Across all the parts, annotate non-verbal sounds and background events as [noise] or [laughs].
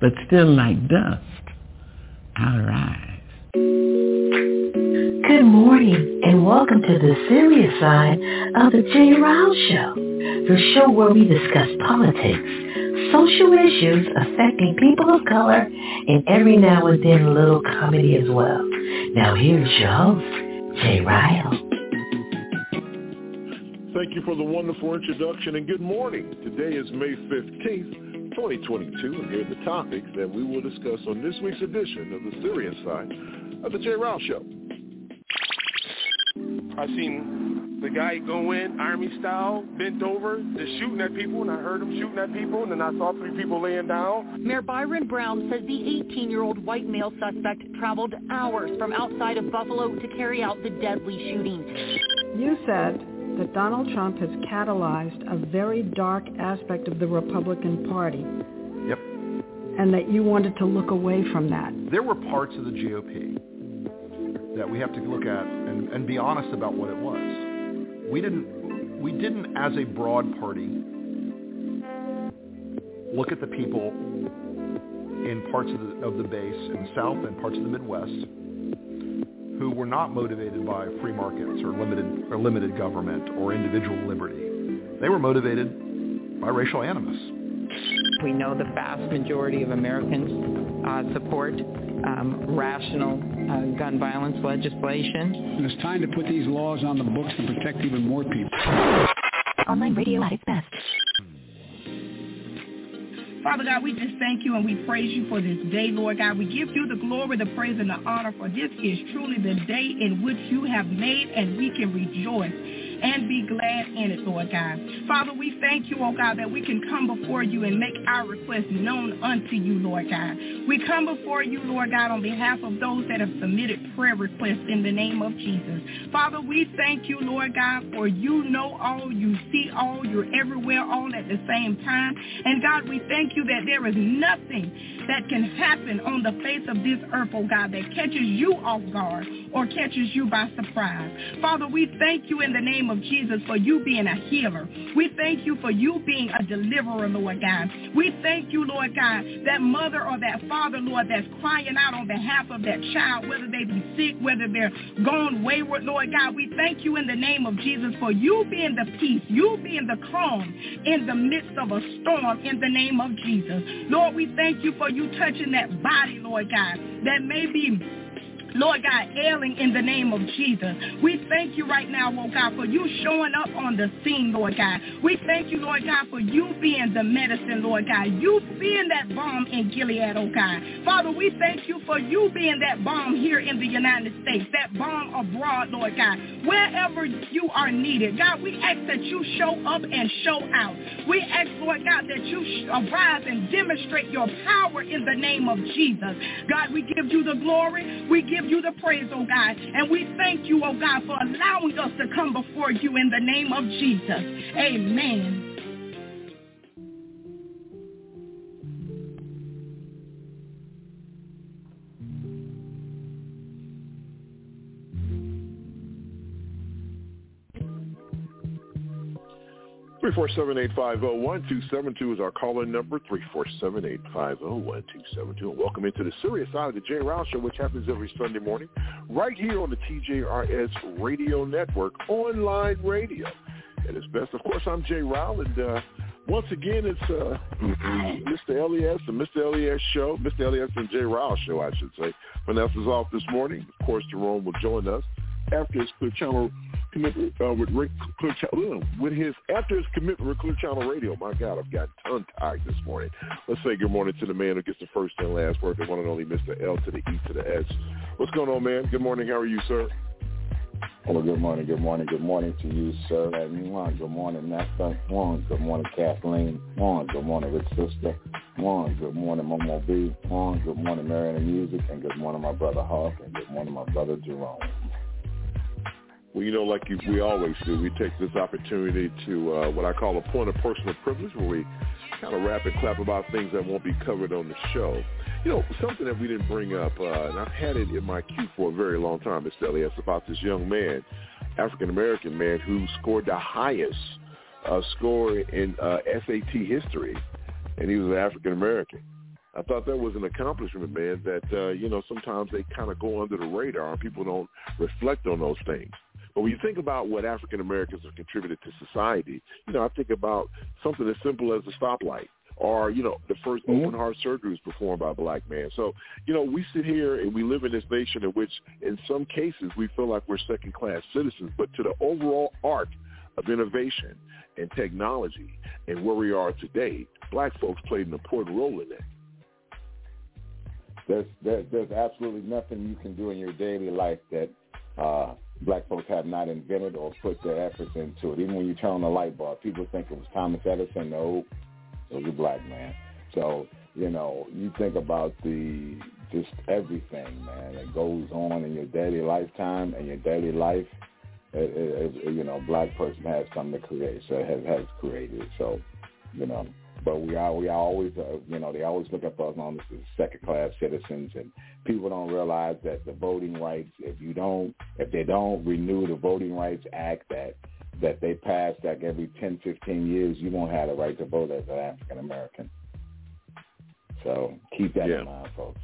but still like dust, I'll rise. Good morning and welcome to the serious side of the Jay Ryle Show, the show where we discuss politics, social issues affecting people of color, and every now and then a little comedy as well. Now here's your host, Jay Ryle. Thank you for the wonderful introduction and good morning. Today is May 15th, 2022, and here are the topics that we will discuss on this week's edition of the serious side of the Jay Ryle Show. I seen the guy go in army style, bent over, just shooting at people, and I heard him shooting at people, and then I saw three people laying down. Mayor Byron Brown says the 18-year-old white male suspect traveled hours from outside of Buffalo to carry out the deadly shooting. You said that Donald Trump has catalyzed a very dark aspect of the Republican Party. Yep. And that you wanted to look away from that. There were parts of the GOP that we have to look at and, and be honest about what it was. We didn't, we didn't as a broad party look at the people in parts of the, of the base in the South and parts of the Midwest who were not motivated by free markets or limited or limited government or individual liberty. They were motivated by racial animus. We know the vast majority of Americans uh, support um, rational uh, gun violence legislation. And it's time to put these laws on the books to protect even more people. Online radio at its best. Father God, we just thank you and we praise you for this day, Lord God. We give you the glory, the praise, and the honor, for this is truly the day in which you have made, and we can rejoice and be glad in it, Lord God. Father, we thank you, oh God, that we can come before you and make our request known unto you, Lord God. We come before you, Lord God, on behalf of those that have submitted prayer requests in the name of Jesus. Father, we thank you, Lord God, for you know all, you see all, you're everywhere all at the same time. And God, we thank you that there is nothing that can happen on the face of this earth, oh God, that catches you off guard or catches you by surprise. Father, we thank you in the name of Jesus for you being a healer. We thank you for you being a deliverer, Lord God. We thank you, Lord God, that mother or that father, Lord, that's crying out on behalf of that child, whether they be sick, whether they're gone wayward, Lord God. We thank you in the name of Jesus for you being the peace, you being the calm in the midst of a storm in the name of Jesus. Lord, we thank you for you touching that body, Lord God, that may be Lord God, ailing in the name of Jesus. We thank you right now, Lord God, for you showing up on the scene, Lord God. We thank you, Lord God, for you being the medicine, Lord God. You being that balm in Gilead, oh God. Father, we thank you for you being that balm here in the United States, that balm abroad, Lord God. Wherever you are needed, God, we ask that you show up and show out. We ask, Lord God, that you arise and demonstrate your power in the name of Jesus. God, we give you the glory. We give you the praise, oh God. And we thank you, oh God, for allowing us to come before you in the name of Jesus. Amen. Three four seven eight five zero one two seven two is our call-in number. Three four seven eight five zero one two seven two. And welcome into the serious side of the Jay Ryle Show, which happens every Sunday morning, right here on the TJRS Radio Network, online radio. And it's best, of course, I'm Jay Ryle, and uh, once again, it's uh, [clears throat] Mr. Elias and Mr. Elias Show, Mr. Elias and Jay Ryle Show, I should say. Vanessa's off this morning. Of course, Jerome will join us after his Clear Channel commitment uh, with Rick Clear with his after his commitment with Clear Channel Radio. My God, I've got tongue tied this morning. Let's say good morning to the man who gets the first and last word, the one and only Mr. L to the E to the S. What's going on, man? Good morning. How are you, sir? Well, good morning, good morning, good morning to you, sir. And good morning, Nesta. One, good morning, Kathleen. One, good morning, Rich Sister. One, good morning, Momo B. One, good morning, Marion and Music. And good morning, my brother Hawk. And good morning, my brother Jerome. Well, you know, like we always do, we take this opportunity to uh, what I call a point of personal privilege, where we kind of rap and clap about things that won't be covered on the show. You know, something that we didn't bring up, uh, and I've had it in my queue for a very long time, Mr. Elias, about this young man, African-American man, who scored the highest uh, score in uh, SAT history, and he was an African-American. I thought that was an accomplishment, man, that, uh, you know, sometimes they kind of go under the radar and people don't reflect on those things. But when you think about what African Americans have contributed to society, you know, I think about something as simple as a stoplight or, you know, the 1st mm-hmm. open heart surgery was performed by a black man. So, you know, we sit here and we live in this nation in which in some cases we feel like we're second class citizens, but to the overall arc of innovation and technology and where we are today, black folks played an important role in that. There's, there's, there's absolutely nothing you can do in your daily life that uh, black folks have not invented or put their efforts into it. Even when you turn on the light bulb, people think it was Thomas Edison. No, it was a black man. So, you know, you think about the just everything, man, that goes on in your daily lifetime and your daily life. It, it, it, you know, black person has something to create, so has, has created. So, you know, but we are we are always uh, you know they always look at us on as second class citizens and people don't realize that the voting rights if you don't if they don't renew the voting rights act that that they pass like every 10 15 years you won't have the right to vote as an African American. So keep that yeah. in mind folks.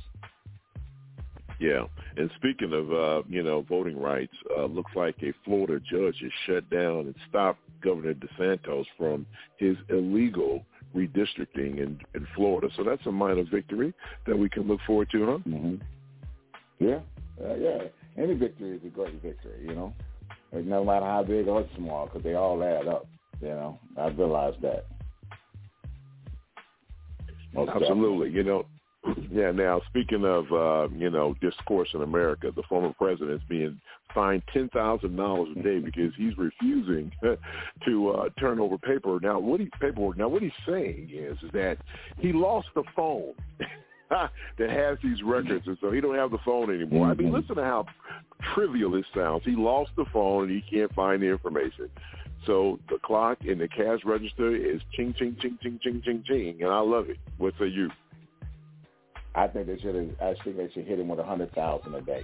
Yeah, and speaking of uh, you know voting rights, uh, looks like a Florida judge has shut down and stopped Governor DeSantis from his illegal redistricting in, in Florida. So that's a minor victory that we can look forward to, huh? Mm-hmm. Yeah, uh, yeah. Any victory is a great victory, you know. It's no matter how big or small, because they all add up. You know, I realize that. Most Absolutely. Definitely. You know, yeah. Now, speaking of uh, you know discourse in America, the former president is being fined ten thousand dollars a day because he's refusing [laughs] to uh, turn over paper. Now, what he paperwork? Now, what he's saying is, is that he lost the phone. [laughs] that has these records, and so he don't have the phone anymore. I mean, mm-hmm. listen to how trivial this sounds. He lost the phone, and he can't find the information. So the clock in the cash register is ching, ching, ching, ching, ching, ching, ching, and I love it. What say you? I think they should. Have, I think they should hit him with a hundred thousand a day,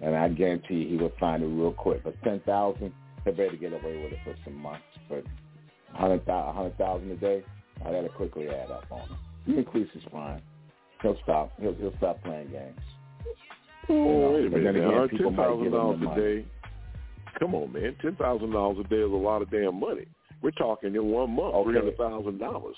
and I guarantee he would find it real quick. But ten thousand, they better get away with it for some months. But a hundred thousand a day, oh, that'll quickly add up on him. He increase his fine. He'll stop. He'll he'll stop playing games. Oh, you know, wait a minute. Ten thousand dollars a day. Come on, man. Ten thousand dollars a day is a lot of damn money. We're talking in one month, okay. three hundred thousand dollars.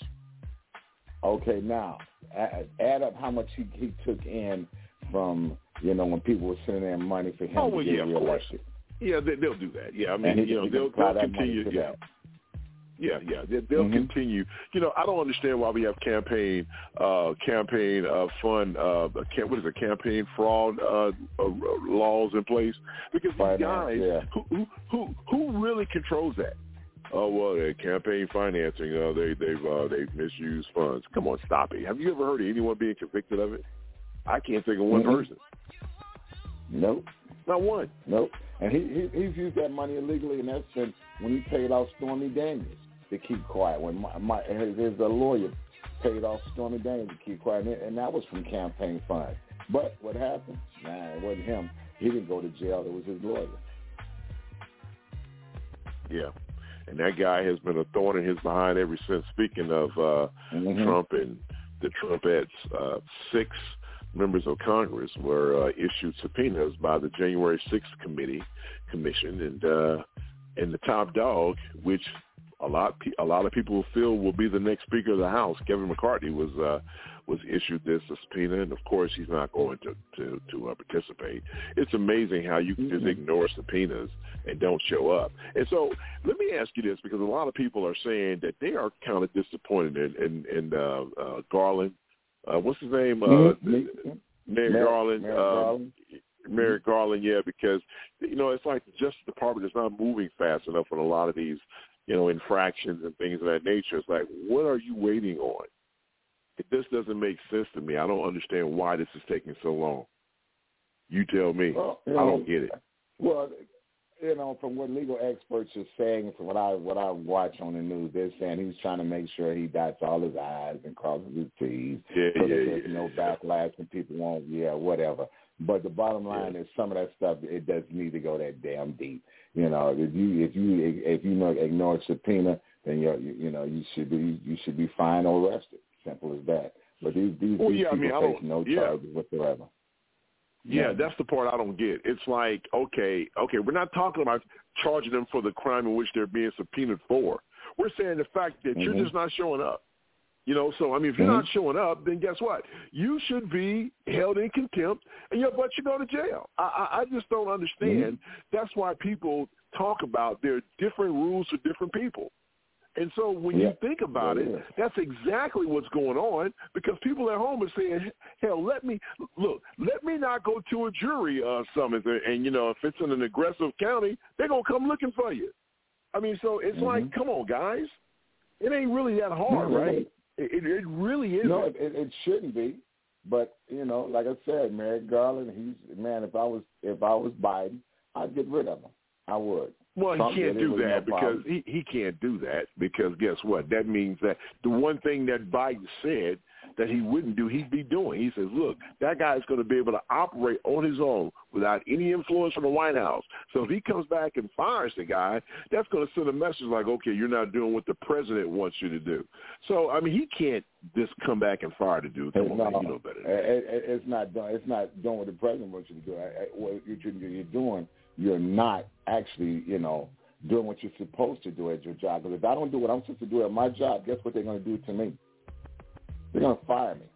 Okay, now add, add up how much he, he took in from you know when people were sending in money for him oh, to well, get yeah, reelected. Yeah, they, they'll do that. Yeah, I mean, you know, they'll, they'll continue. Yeah. Yeah, yeah, they, they'll mm-hmm. continue. You know, I don't understand why we have campaign, uh, campaign uh, fund, uh, what is it, campaign fraud uh, uh, laws in place because these guys, yeah. who, who who who really controls that? Oh well, they campaign financing. Uh, they they've uh, they've misused funds. Come on, stop it. Have you ever heard of anyone being convicted of it? I can't think of one mm-hmm. person. Nope. Not one. Nope. And he, he he's used that money illegally, and that's been when he paid off Stormy Daniels to keep quiet. When my, my his, his lawyer paid off Stormy Daniels to keep quiet, and, and that was from campaign funds. But what happened? Nah, it wasn't him. He didn't go to jail. It was his lawyer. Yeah and that guy has been a thorn in his behind ever since. Speaking of uh, mm-hmm. Trump and the Trumpettes, uh, six members of Congress were uh, issued subpoenas by the January 6th committee commission, and uh, and the top dog, which a lot a lot of people feel will be the next Speaker of the House, Kevin McCarthy, was uh, was issued this subpoena, and of course he's not going to to, to uh, participate. It's amazing how you can just mm-hmm. ignore subpoenas and don't show up. And so let me ask you this, because a lot of people are saying that they are kind of disappointed in in, in uh, uh, Garland. Uh, what's his name? Uh, mm-hmm. Mayor Garland. Mayor Garland. Merrick Garland, yeah, because you know it's like the Justice Department is not moving fast enough on a lot of these, you know, infractions and things of that nature. It's like, what are you waiting on? It just doesn't make sense to me. I don't understand why this is taking so long. You tell me. Well, you I don't get it. Well, you know, from what legal experts are saying, from what I what I watch on the news, they're saying he's trying to make sure he dots all his I's and crosses his T's, Yeah, so yeah, that there's yeah. no backlash and people won't, yeah, whatever. But the bottom line is some of that stuff it doesn't need to go that damn deep. You know, if you if you if you know, ignore a subpoena, then you, you know you should be you should be fined or arrested. Simple as that. But these these, Well, these yeah, I people mean, face no yeah. charges whatsoever. Yeah, that's the part I don't get. It's like, okay, okay, we're not talking about charging them for the crime in which they're being subpoenaed for. We're saying the fact that Mhm. you're just not showing up. You know, so I mean, if you're Mhm. not showing up, then guess what? You should be held in contempt, and your butt should go to jail. I, I, I just don't understand. That's why people talk about there are different rules for different people. And so when Yeah. you think about Yeah, it, is. that's exactly what's going on because people at home are saying, "Hell, let me look, let me not go to a jury uh, summons, and, and you know, if it's in an aggressive county, they're gonna come looking for you." I mean, so it's like, come on, guys, it ain't really that hard, No, right? It, it, it really isn't. No, it, it, it shouldn't be. But you know, like I said, Merrick Garland, he's man. If I was if I was Biden, I'd get rid of him. I would. Well, he can't do with no that because he, he can't do that because guess what? That means that the one thing that Biden said that he wouldn't do, he'd be doing. He says, look, that guy's going to be able to operate on his own without any influence from the White House. So if he comes back and fires the guy, that's going to send a message like, okay, you're not doing what the president wants you to do. So, I mean, he can't just come back and fire the dude. Come on, not, you know better. it- it- it's not done. It's not doing what the president wants you to do. I- I- What you're doing, you're not actually, you know, doing what you're supposed to do at your job. Because if I don't do what I'm supposed to do at my job, guess what they're going to do to me? They're going to fire me.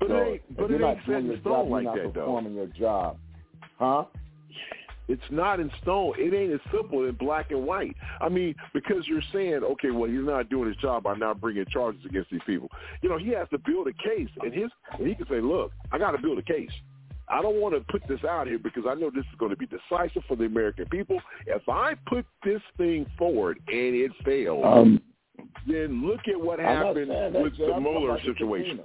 But so it ain't, but you're it not ain't set in your stone job, like you're not that, though. performing your job, huh? It's not in stone. It ain't as simple in black and white. I mean, because you're saying, okay, well, he's not doing his job by not bringing charges against these people. You know, he has to build a case, and his and he can say, look, I got to build a case. I don't want to put this out here because I know this is going to be decisive for the American people. If I put this thing forward and it fails, Um, then look at what happened with the I'm Mueller situation.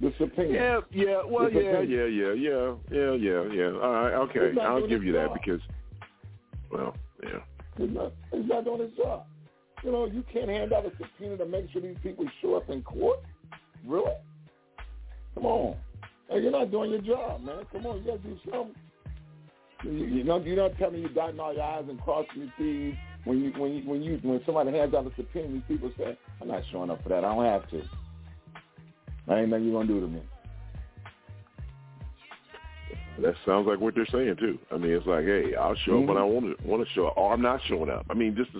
The subpoena. Yeah, yeah, well, yeah, yeah, yeah, yeah, yeah, yeah, yeah. All right, okay, I'll give you that because, well, yeah. He's not, he's not doing his job. You know, you can't hand out a subpoena to make sure these people show up in court. Really? Come on. Hey, you're not doing your job, man. Come on, you got to do something. You, you know, you're not telling me you're dotting all your I's and crossing your T's. When you when you when you when somebody hands out a subpoena, these people say, "I'm not showing up for that. I don't have to." That ain't nothing you're gonna do to me. That sounds like what they're saying too. I mean, it's like, hey, I'll show up when I Mm-hmm. want to want to show up, or I'm not showing up. I mean, just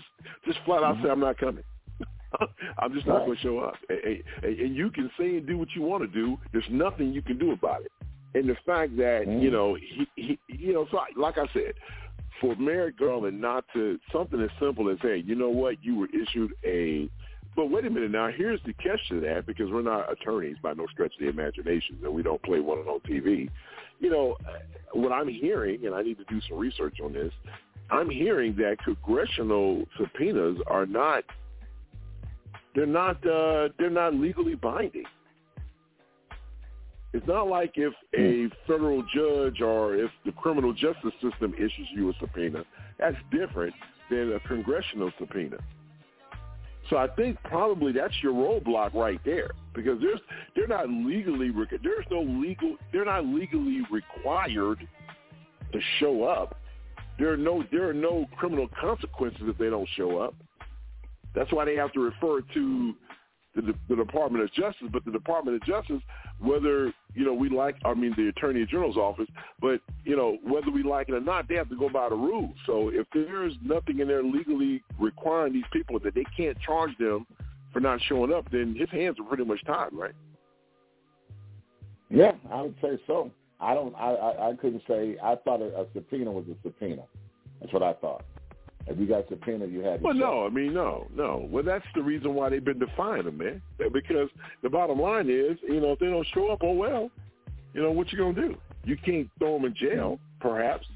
just flat out say I'm not coming. [laughs] I'm just not. Right. going to show up. And, and, and you can say and do what you want to do. There's nothing you can do about it. And the fact that Mm-hmm. you know he, he you know, so I- like I said, for Merrick Garland not to something as simple as, hey, you know what, you were issued a but wait a minute now. Here's the catch to that because we're not attorneys by no stretch of the imagination, and we don't play one on TV. You know, what I'm hearing, and I need to do some research on this. I'm hearing that congressional subpoenas are not they're not uh, they're not legally binding. It's not like if a federal judge or if the criminal justice system issues you a subpoena. That's different than a congressional subpoena. So I think probably that's your roadblock right there because there's they're not legally there's no legal they're not legally required to show up. There are no there are no criminal consequences if they don't show up. That's why they have to refer to the, the Department of Justice. But the Department of Justice, whether you know we like, I mean the Attorney General's office, but you know whether we like it or not, they have to go by the rules. So if there's nothing in there legally requiring these people that they can't charge them for not showing up, then his hands are pretty much tied, right? Yeah, I would say so. I don't. I I, I couldn't say. I thought a, a subpoena was a subpoena. That's what I thought. If you got subpoena, you had. Well, no, I mean, no, no. Well, that's the reason why they've been defying them, man. Because the bottom line is, you know, if they don't show up, oh well, you know, what you gonna do? You can't throw them in jail, perhaps.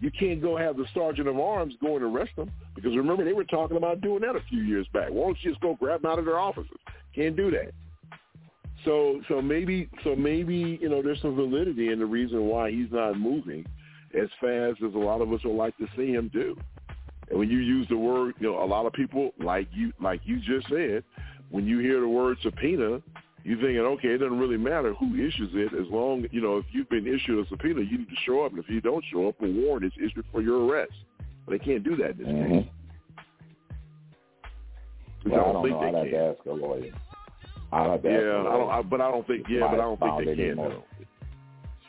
You can't go have the sergeant of arms go and arrest them because remember they were talking about doing that a few years back. Why don't you just go grab them out of their offices? Can't do that. So so maybe so maybe you know there's some validity in the reason why he's not moving as fast as a lot of us would like to see him do. And when you use the word, you know, a lot of people like you like you just said, when you hear the word subpoena, you're thinking, okay, it doesn't really matter who issues it as long, you know, if you've been issued a subpoena, you need to show up. And if you don't show up, a warrant is issued for your arrest. But they can't do that in this mm-hmm. case. Well, I don't, I don't think know. I'd have to ask a lawyer. I have to yeah, ask a lawyer. I don't, I, but I don't think, yeah, but I don't think they can. Though.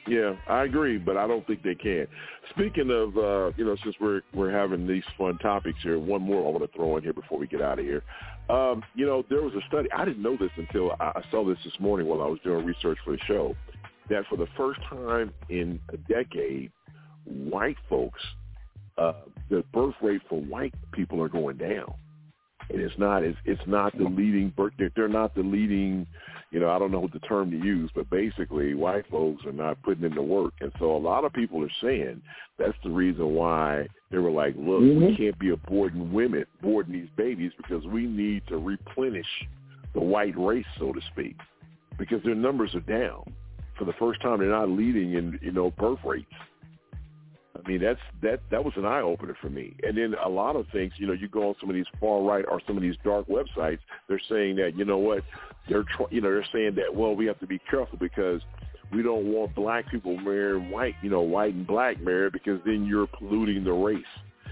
Yeah, I agree, but I don't think they can. Speaking of, uh, you know, since we're we're having these fun topics here, one more I want to throw in here before we get out of here. Um, you know, there was a study. I didn't know this until I saw this this morning while I was doing research for the show. That for the first time in a decade, white folks, uh, the birth rate for white people are going down and it's not it's it's not the leading they're not the leading you know i don't know what the term to use but basically white folks are not putting in the work. And so a lot of people are saying that's the reason why they were like look mm-hmm. we can't be aborting women aborting these babies because we need to replenish the white race so to speak because their numbers are down. For the first time they're not leading in you know birth rates I mean, that's that that was an eye opener for me. And then a lot of things, you know, you go on some of these far right or some of these dark websites, they're saying that you know what, they're tr- you know they're saying that well we have to be careful because we don't want black people marrying white, you know, white and black married because then you're polluting the race.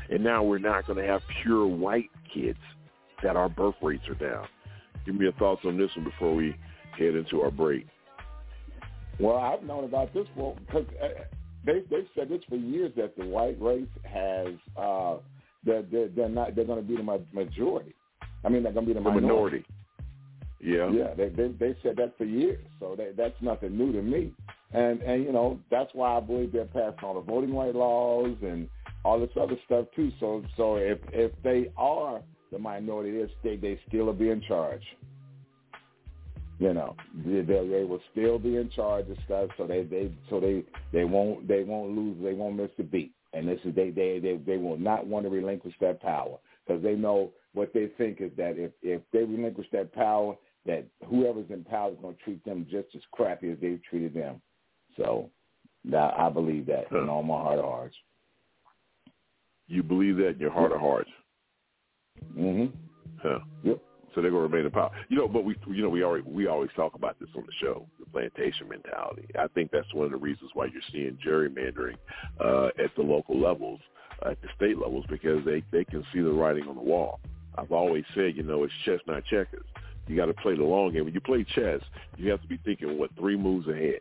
And now we're not going to have pure white kids that our birth rates are down. Give me your thoughts on this one before we head into our break. Well, I've known about this one because uh, they they've said this for years that the white race has uh that they're, they're not they're going to be the majority. I mean, they're going to be the, the minority. Yeah, yeah. They they they said that for years, so they, that's nothing new to me. And and you know that's why I believe they're passing all the voting right laws and all this other stuff too. So so if if they are the minority, they they still will be in charge. You know, they, they will still be in charge of stuff, so they they so they they won't they won't lose they won't miss a beat, and this is they they they they will not want to relinquish that power because they know what they think is that if if they relinquish that power, that whoever's in power is going to treat them just as crappy as they've treated them. So, now I believe that huh. in all my heart of hearts. You believe that in your heart of hearts. Mhm. Huh. Yep so they're going to remain in power. You know, but we, you know, we already we always talk about this on the show, the plantation mentality. I think that's one of the reasons why you're seeing gerrymandering uh, at the local levels, uh, at the state levels, because they they can see the writing on the wall. I've always said, you know, it's chess not checkers. You got to play the long game. When you play chess, you have to be thinking what three moves ahead.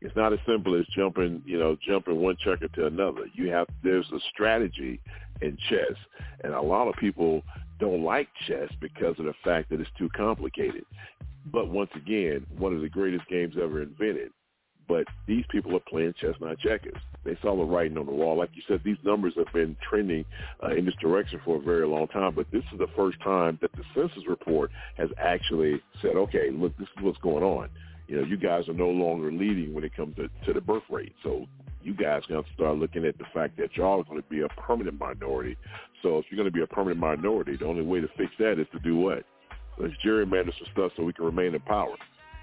It's not as simple as jumping, you know, jumping one checker to another. You have there's a strategy in chess, and a lot of people don't like chess because of the fact that it's too complicated. But once again, one of the greatest games ever invented. But these people are playing chess, not checkers. They saw the writing on the wall. Like you said, these numbers have been trending uh, in this direction for a very long time. But this is the first time that the census report has actually said, okay, look, this is what's going on. You know, you guys are no longer leading when it comes to, to the birth rate. So you guys are going to start looking at the fact that y'all are going to be a permanent minority. So if you're going to be a permanent minority, the only way to fix that is to do what? Let's gerrymander some stuff so we can remain in power.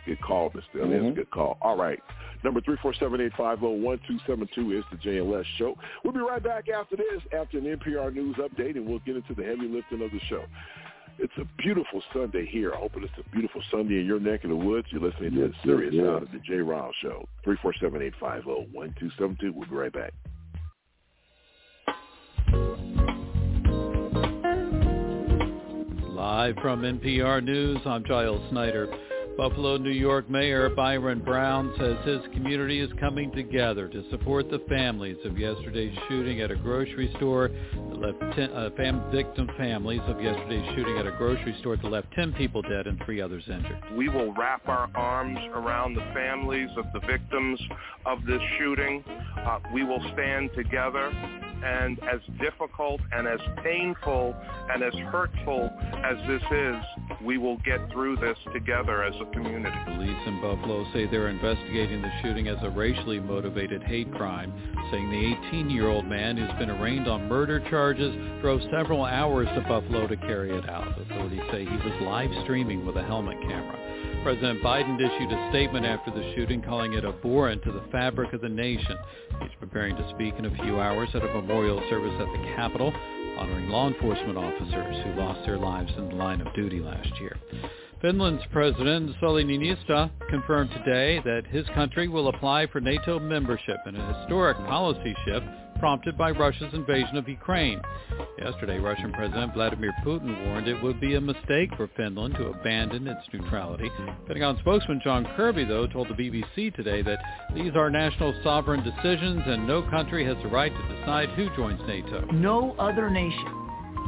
Good call, Mr. Mm-hmm. That's a good call. All right. Number 347-850-1272 is the JLS show. We'll be right back after this, after an NPR News update, and we'll get into the heavy lifting of the show. It's a beautiful Sunday here. I hope it's a beautiful Sunday in your neck of the woods. You're listening yes, to the Serious yes, Side of the Jay Riles Show. 347-850-1272. We'll be right back. Live from NPR News, I'm Giles Snyder. Buffalo, New York Mayor Byron Brown says his community is coming together to support the families of yesterday's shooting at a grocery store that left ten, uh, fam- victim families of yesterday's shooting at a grocery store that left 10 people dead and three others injured. We will wrap our arms around the families of the victims of this shooting. Uh, we will stand together and as difficult and as painful and as hurtful as this is, we will get through this together as a community. Police in Buffalo say they're investigating the shooting as a racially motivated hate crime, saying the 18-year-old man who's been arraigned on murder charges drove several hours to Buffalo to carry it out. Authorities say he was live streaming with a helmet camera. President Biden issued a statement after the shooting calling it abhorrent to the fabric of the nation. He's preparing to speak in a few hours at a memorial service at the Capitol honoring law enforcement officers who lost their lives in the line of duty last year. Finland's President Sauli Niinistö confirmed today that his country will apply for NATO membership in a historic policy shift prompted by Russia's invasion of Ukraine. Yesterday, Russian President Vladimir Putin warned it would be a mistake for Finland to abandon its neutrality. Pentagon spokesman John Kirby, though, told the BBC today that these are national sovereign decisions and no country has the right to decide who joins NATO. No other nation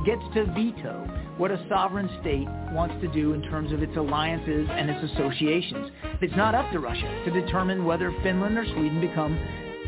gets to veto what a sovereign state wants to do in terms of its alliances and its associations. It's not up to Russia to determine whether Finland or Sweden become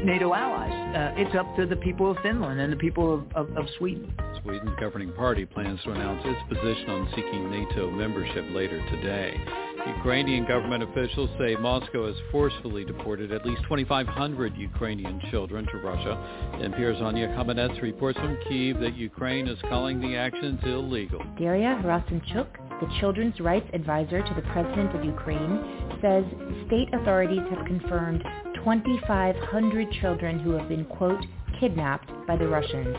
NATO allies. Uh, it's up to the people of Finland and the people of, of, of, Sweden. Sweden's governing party plans to announce its position on seeking NATO membership later today. Ukrainian government officials say Moscow has forcefully deported at least 2,500 Ukrainian children to Russia. NPR's Anya Kamenetz reports from Kiev that Ukraine is calling the actions illegal. Daria Harasimchuk, the children's rights advisor to the president of Ukraine, says state authorities have confirmed 2,500 children who have been, quote, kidnapped by the Russians.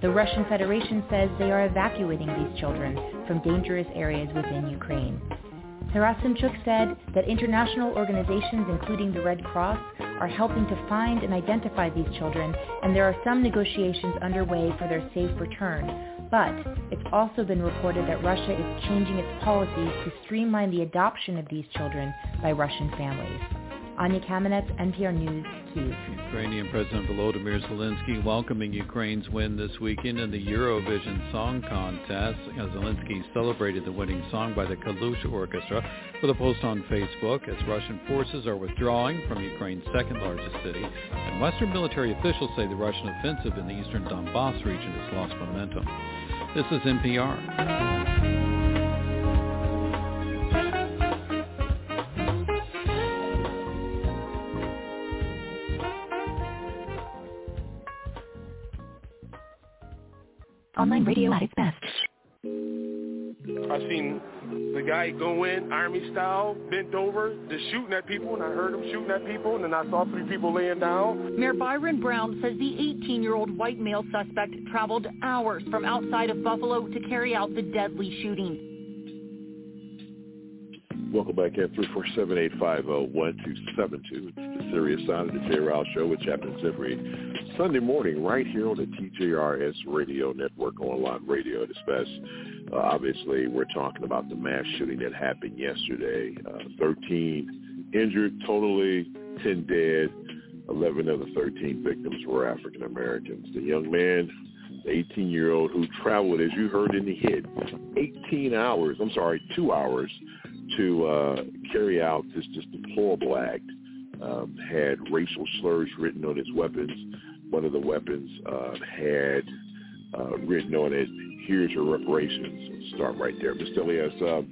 The Russian Federation says they are evacuating these children from dangerous areas within Ukraine. Harasimchuk said that international organizations, including the Red Cross, are helping to find and identify these children, and there are some negotiations underway for their safe return. But it's also been reported that Russia is changing its policies to streamline the adoption of these children by Russian families. Anya Kamenetz, NPR News, Kyiv. Ukrainian President Volodymyr Zelensky welcoming Ukraine's win this weekend in the Eurovision Song Contest. Uh, Zelensky celebrated the winning song by the Kalush Orchestra with a post on Facebook as Russian forces are withdrawing from Ukraine's second largest city. And Western military officials say the Russian offensive in the eastern Donbass region has lost momentum. This is NPR. Online radio mm-hmm. at its best. I seen the guy go in army style, bent over, just shooting at people, and I heard him shooting at people, and then I saw three people laying down. Mayor Byron Brown says the 18-year-old white male suspect traveled hours from outside of Buffalo to carry out the deadly shooting. Welcome back in 347-850-1272. It's the serious side of the J. Rouse Show, which happens every Sunday morning right here on the TJRS Radio Network online radio dispatch. Uh, obviously, we're talking about the mass shooting that happened yesterday. Uh, 13 injured totally, 10 dead. 11 of the 13 victims were African Americans. The young man, the 18-year-old who traveled, as you heard in the hit, 18 hours, I'm sorry, two hours to uh, carry out this just deplorable act, um, had racial slurs written on his weapons one of the weapons uh, had uh, written on it, here's your reparations. Start right there. Mr. Elias, uh,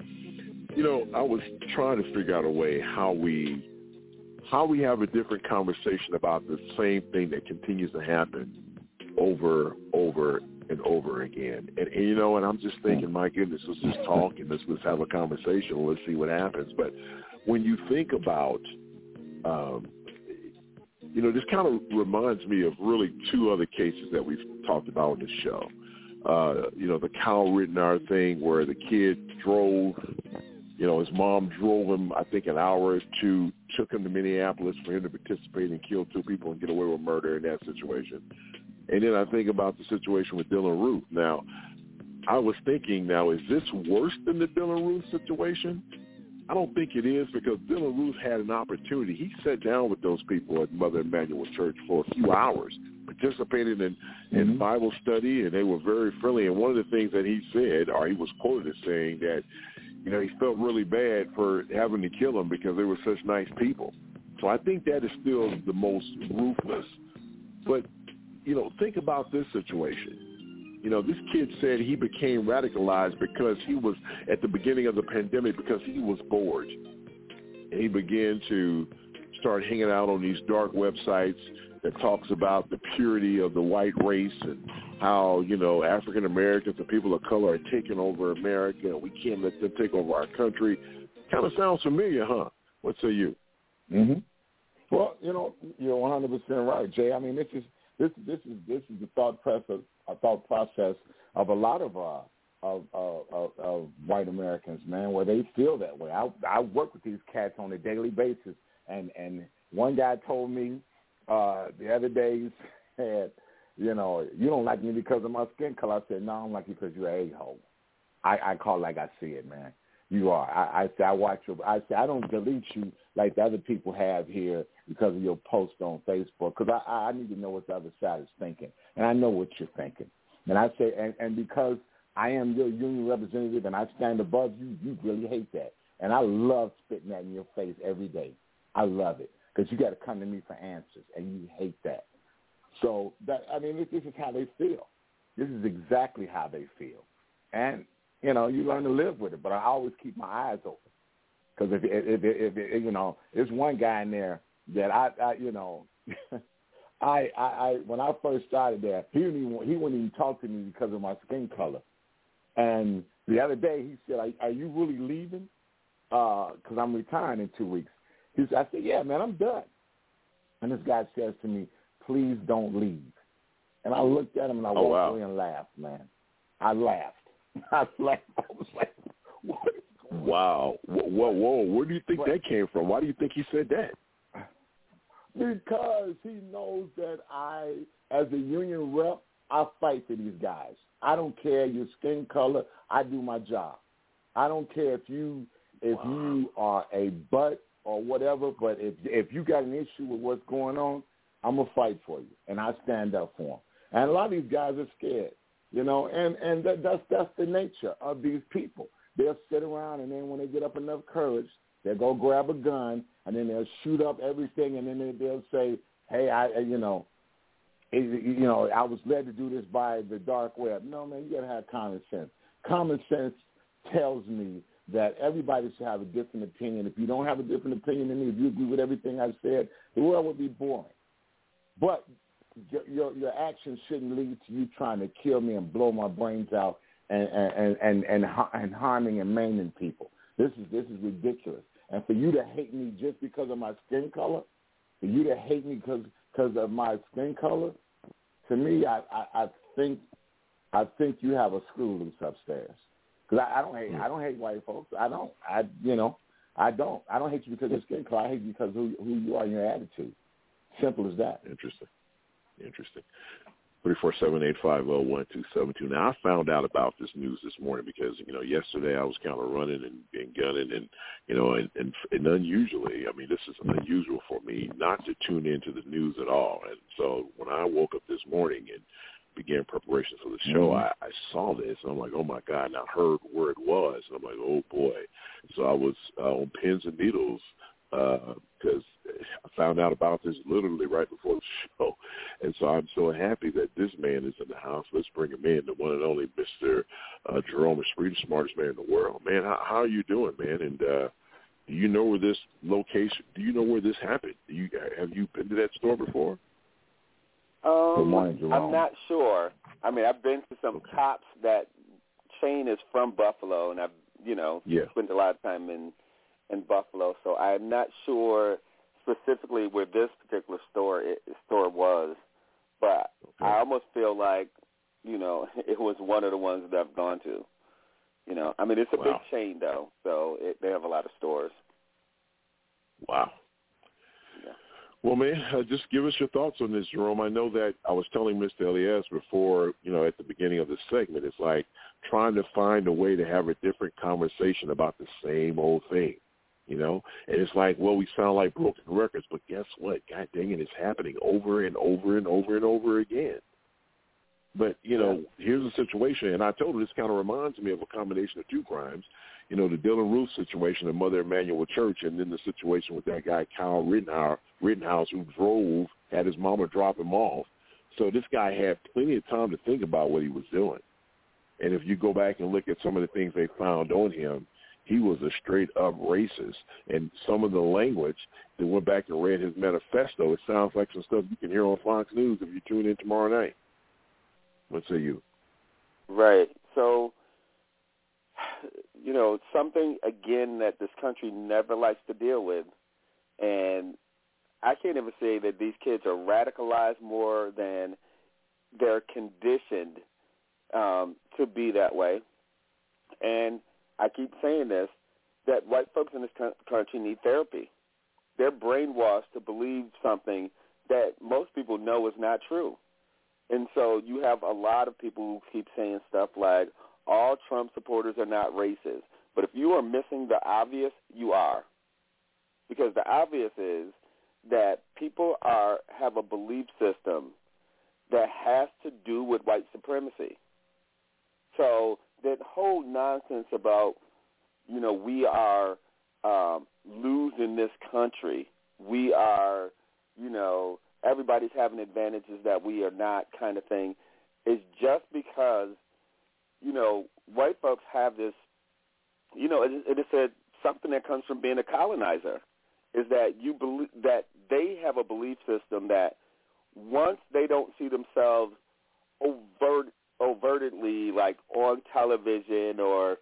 you know, I was trying to figure out a way how we how we have a different conversation about the same thing that continues to happen over, over, and over again. And, and you know, and I'm just thinking, my goodness, let's just talk and let's let's have a conversation. Let's see what happens. But when you think about um, you know, this kind of reminds me of really two other cases that we've talked about on the show. Uh, you know, the Kyle Rittenhouse thing where the kid drove, you know, his mom drove him, I think, an hour or two, took him to Minneapolis for him to participate and kill two people and get away with murder in that situation. And then I think about the situation with Dylann Roof. Now, I was thinking, now, is this worse than the Dylann Roof situation? I don't think it is because Dylann Roof had an opportunity. He sat down with those people at Mother Emanuel Church for a few hours, participated in, in mm-hmm. Bible study, and they were very friendly. And one of the things that he said, or he was quoted as saying that, you know, he felt really bad for having to kill them because they were such nice people. So I think that is still the most ruthless. But you know, think about this situation. You know, this kid said he became radicalized because he was at the beginning of the pandemic because he was bored. And he began to start hanging out on these dark websites that talks about the purity of the white race and how, you know, African Americans and people of color are taking over America and we can't let them take over our country. Kind of sounds familiar, huh? What say you? Mhm. Well, you know, you're 100% right, Jay. I mean, this is this this is this is the thought process a thought process of a lot of uh of, of, of, white Americans, man, where they feel that way. I I work with these cats on a daily basis, and and one guy told me uh the other day he said, you know, you don't like me because of my skin color. I said, no, I don't like you because you're a hole. I I call it like I see it, man. You are. I, I say I watch your. I say I don't delete you like the other people have here because of your post on Facebook. Because I I need to know what the other side is thinking, and I know what you're thinking. And I say, and and because I am your union representative and I stand above you, you really hate that. And I love spitting that in your face every day. I love it because you got to come to me for answers, and you hate that. So that I mean, this, this is how they feel. This is exactly how they feel, and you know, you learn to live with it. But I always keep my eyes open because if, if, if, if, you know, there's one guy in there that I, I you know, [laughs] I, I, I, when I first started there, he didn't even, he wouldn't even talk to me because of my skin color. And the other day he said, "Are, are you really leaving? Uh, because I'm retiring in two weeks." He said, "I said, yeah, man, I'm done." And this guy says to me, "Please don't leave." And I looked at him and I Oh, walked wow. away and laughed, man. I laughed. [laughs] I laughed. I was like, [laughs] "What?" Wow. Whoa, whoa, whoa. Where do you think that came from? Why do you think he said that? Because he knows that I, as a union rep, I fight for these guys. I don't care your skin color. I do my job. I don't care if you if you are a butt or whatever, but if if you got an issue with what's going on, I'm gonna fight for you, and I stand up for them. And a lot of these guys are scared, you know, and and that, that's that's the nature of these people. They'll sit around, and then when they get up enough courage, they'll go grab a gun, and then they'll shoot up everything, and then they- they'll say, "Hey, I, I- you know, you know, I was led to do this by the dark web." No, man, you gotta have common sense. Common sense tells me that everybody should have a different opinion. If you don't have a different opinion than me, if you agree with everything I've said, the world would be boring. But your your, your actions shouldn't lead to you trying to kill me and blow my brains out and and and and, har- and harming and maiming people. This is this is ridiculous. And for you to hate me just because of my skin color, for you to hate me because because of my skin color, to me, I, I I think I think you have a screw loose upstairs. Because I, I don't hate hmm. I don't hate white folks. I don't. I you know I don't. I don't hate you because of your skin color. I hate you because of who who you are and your attitude. Simple as that. Interesting. Interesting. Three four seven eight five zero one two seven two. Now I found out about this news this morning because you know yesterday I was kind of running and, and gunning and you know and, and and unusually I mean this is unusual for me not to tune into the news at all and so when I woke up this morning and began preparation for the show Mhm. I, I saw this and I'm like oh my god and I heard where it was and I'm like oh boy so I was uh, on pins and needles because I found out about this literally right before the [laughs] show, and so I'm so happy that this man is in the house. Let's bring him in, the one and only Mr. Uh, Jerome Esprit, the smartest man in the world. Man, how, how are you doing, man? And uh, do you know where this location? Do you know where this happened? Do you have you been to that store before? Um, Good morning, Jerome. I'm not sure. I mean, I've been to some Tops. That chain is from Buffalo, and I've you know Yeah. spent a lot of time in in Buffalo, so I'm not sure specifically where this particular store it, store was, but I almost feel like you know [laughs] it was one of the ones that I've gone to. You know, I mean, it's a big chain though, so it, they have a lot of stores. Wow. Well, man, uh, just give us your thoughts on this, Jerome. I know that I was telling Mr. Elias before, you know, at the beginning of the segment, it's like trying to find a way to have a different conversation about the same old thing, you know? And it's like, well, we sound like broken records, but guess what? God dang it, it's happening over and over and over and over again. But, you know, here's the situation, and I told her this kind of reminds me of a combination of two crimes. You know, the Dylann Roof situation at Mother Emanuel Church, and then the situation with that guy Kyle Rittenhouse, Rittenhouse who drove, had his mama drop him off, So this guy had plenty of time to think about what he was doing. And if you go back and look at some of the things they found on him, he was a straight up racist. And some of the language that went back and read his manifesto, it sounds like some stuff you can hear on Fox News if you tune in tomorrow night. What say you? Right. So, you know, something again that this country never likes to deal with, and I can't even say that these kids are radicalized more than they're conditioned um, to be that way. And I keep saying this, that white folks in this country need therapy. They're brainwashed to believe something that most people know is not true. And so you have a lot of people who keep saying stuff like, all Trump supporters are not racist. But if you are missing the obvious, you are. Because the obvious is that people are have a belief system that has to do with white supremacy. So that whole nonsense about, you know, we are um, losing this country. We are, you know, everybody's having advantages that we are not kind of thing is just because, you know, white folks have this, you know, it, it is a, something that comes from being a colonizer is that you believe that they have a belief system that once they don't see themselves overt overtly like on television or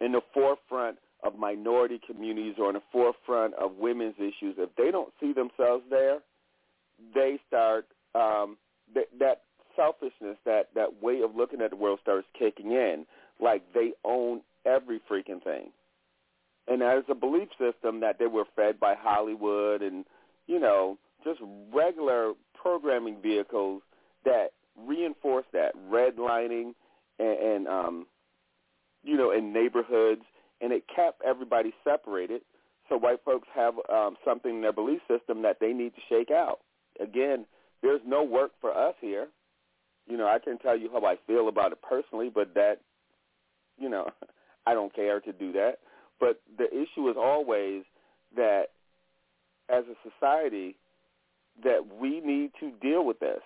in the forefront of minority communities or in the forefront of women's issues, if they don't see themselves there, they start um, th- that selfishness, that that way of looking at the world starts kicking in, like they own every freaking thing. And there's a belief system that they were fed by Hollywood and you know just regular programming vehicles that reinforce that redlining and, and um, you know in neighborhoods, and it kept everybody separated. So white folks have um, something in their belief system that they need to shake out. Again, there's no work for us here. You know, I can tell you how I feel about it personally, but that, you know, [laughs] I don't care to do that. But the issue is always that as a society, that we need to deal with this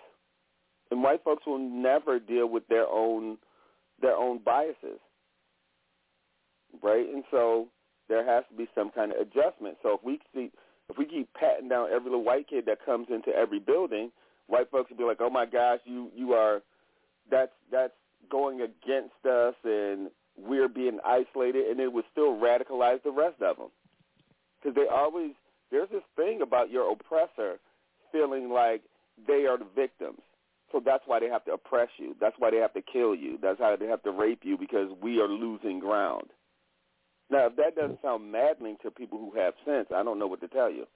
and white folks will never deal with their own their own biases, right? And so there has to be some kind of adjustment. So if we see if we keep patting down every little white kid that comes into every building, white folks will be like, "Oh my gosh, you you are that's that's going against us, and we're being isolated," and it would still radicalize the rest of them because they always there's this thing about your oppressor feeling like they are the victims so that's why they have to oppress you. That's why they have to kill you. That's how they have to rape you because we are losing ground. Now, if that doesn't sound maddening to people who have sense, I don't know what to tell you.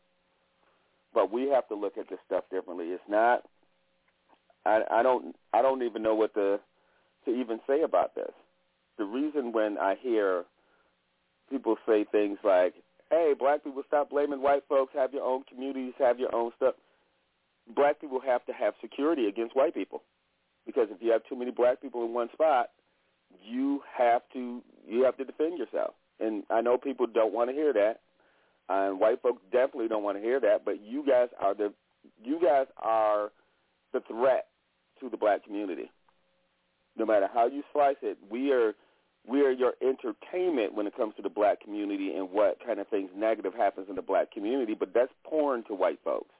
But we have to look at this stuff differently. It's not. I, I don't. I don't even know what to to even say about this. The reason when I hear people say things like, "Hey, black people, stop blaming white folks. Have your own communities. Have your own stuff." Black people have to have security against white people because if you have too many black people in one spot, you have to you have to defend yourself. And I know people don't want to hear that, and white folks definitely don't want to hear that. But you guys are the you guys are the threat to the black community. No matter how you slice it, we are we are your entertainment when it comes to the black community and what kind of things negative happens in the black community. But that's porn to white folks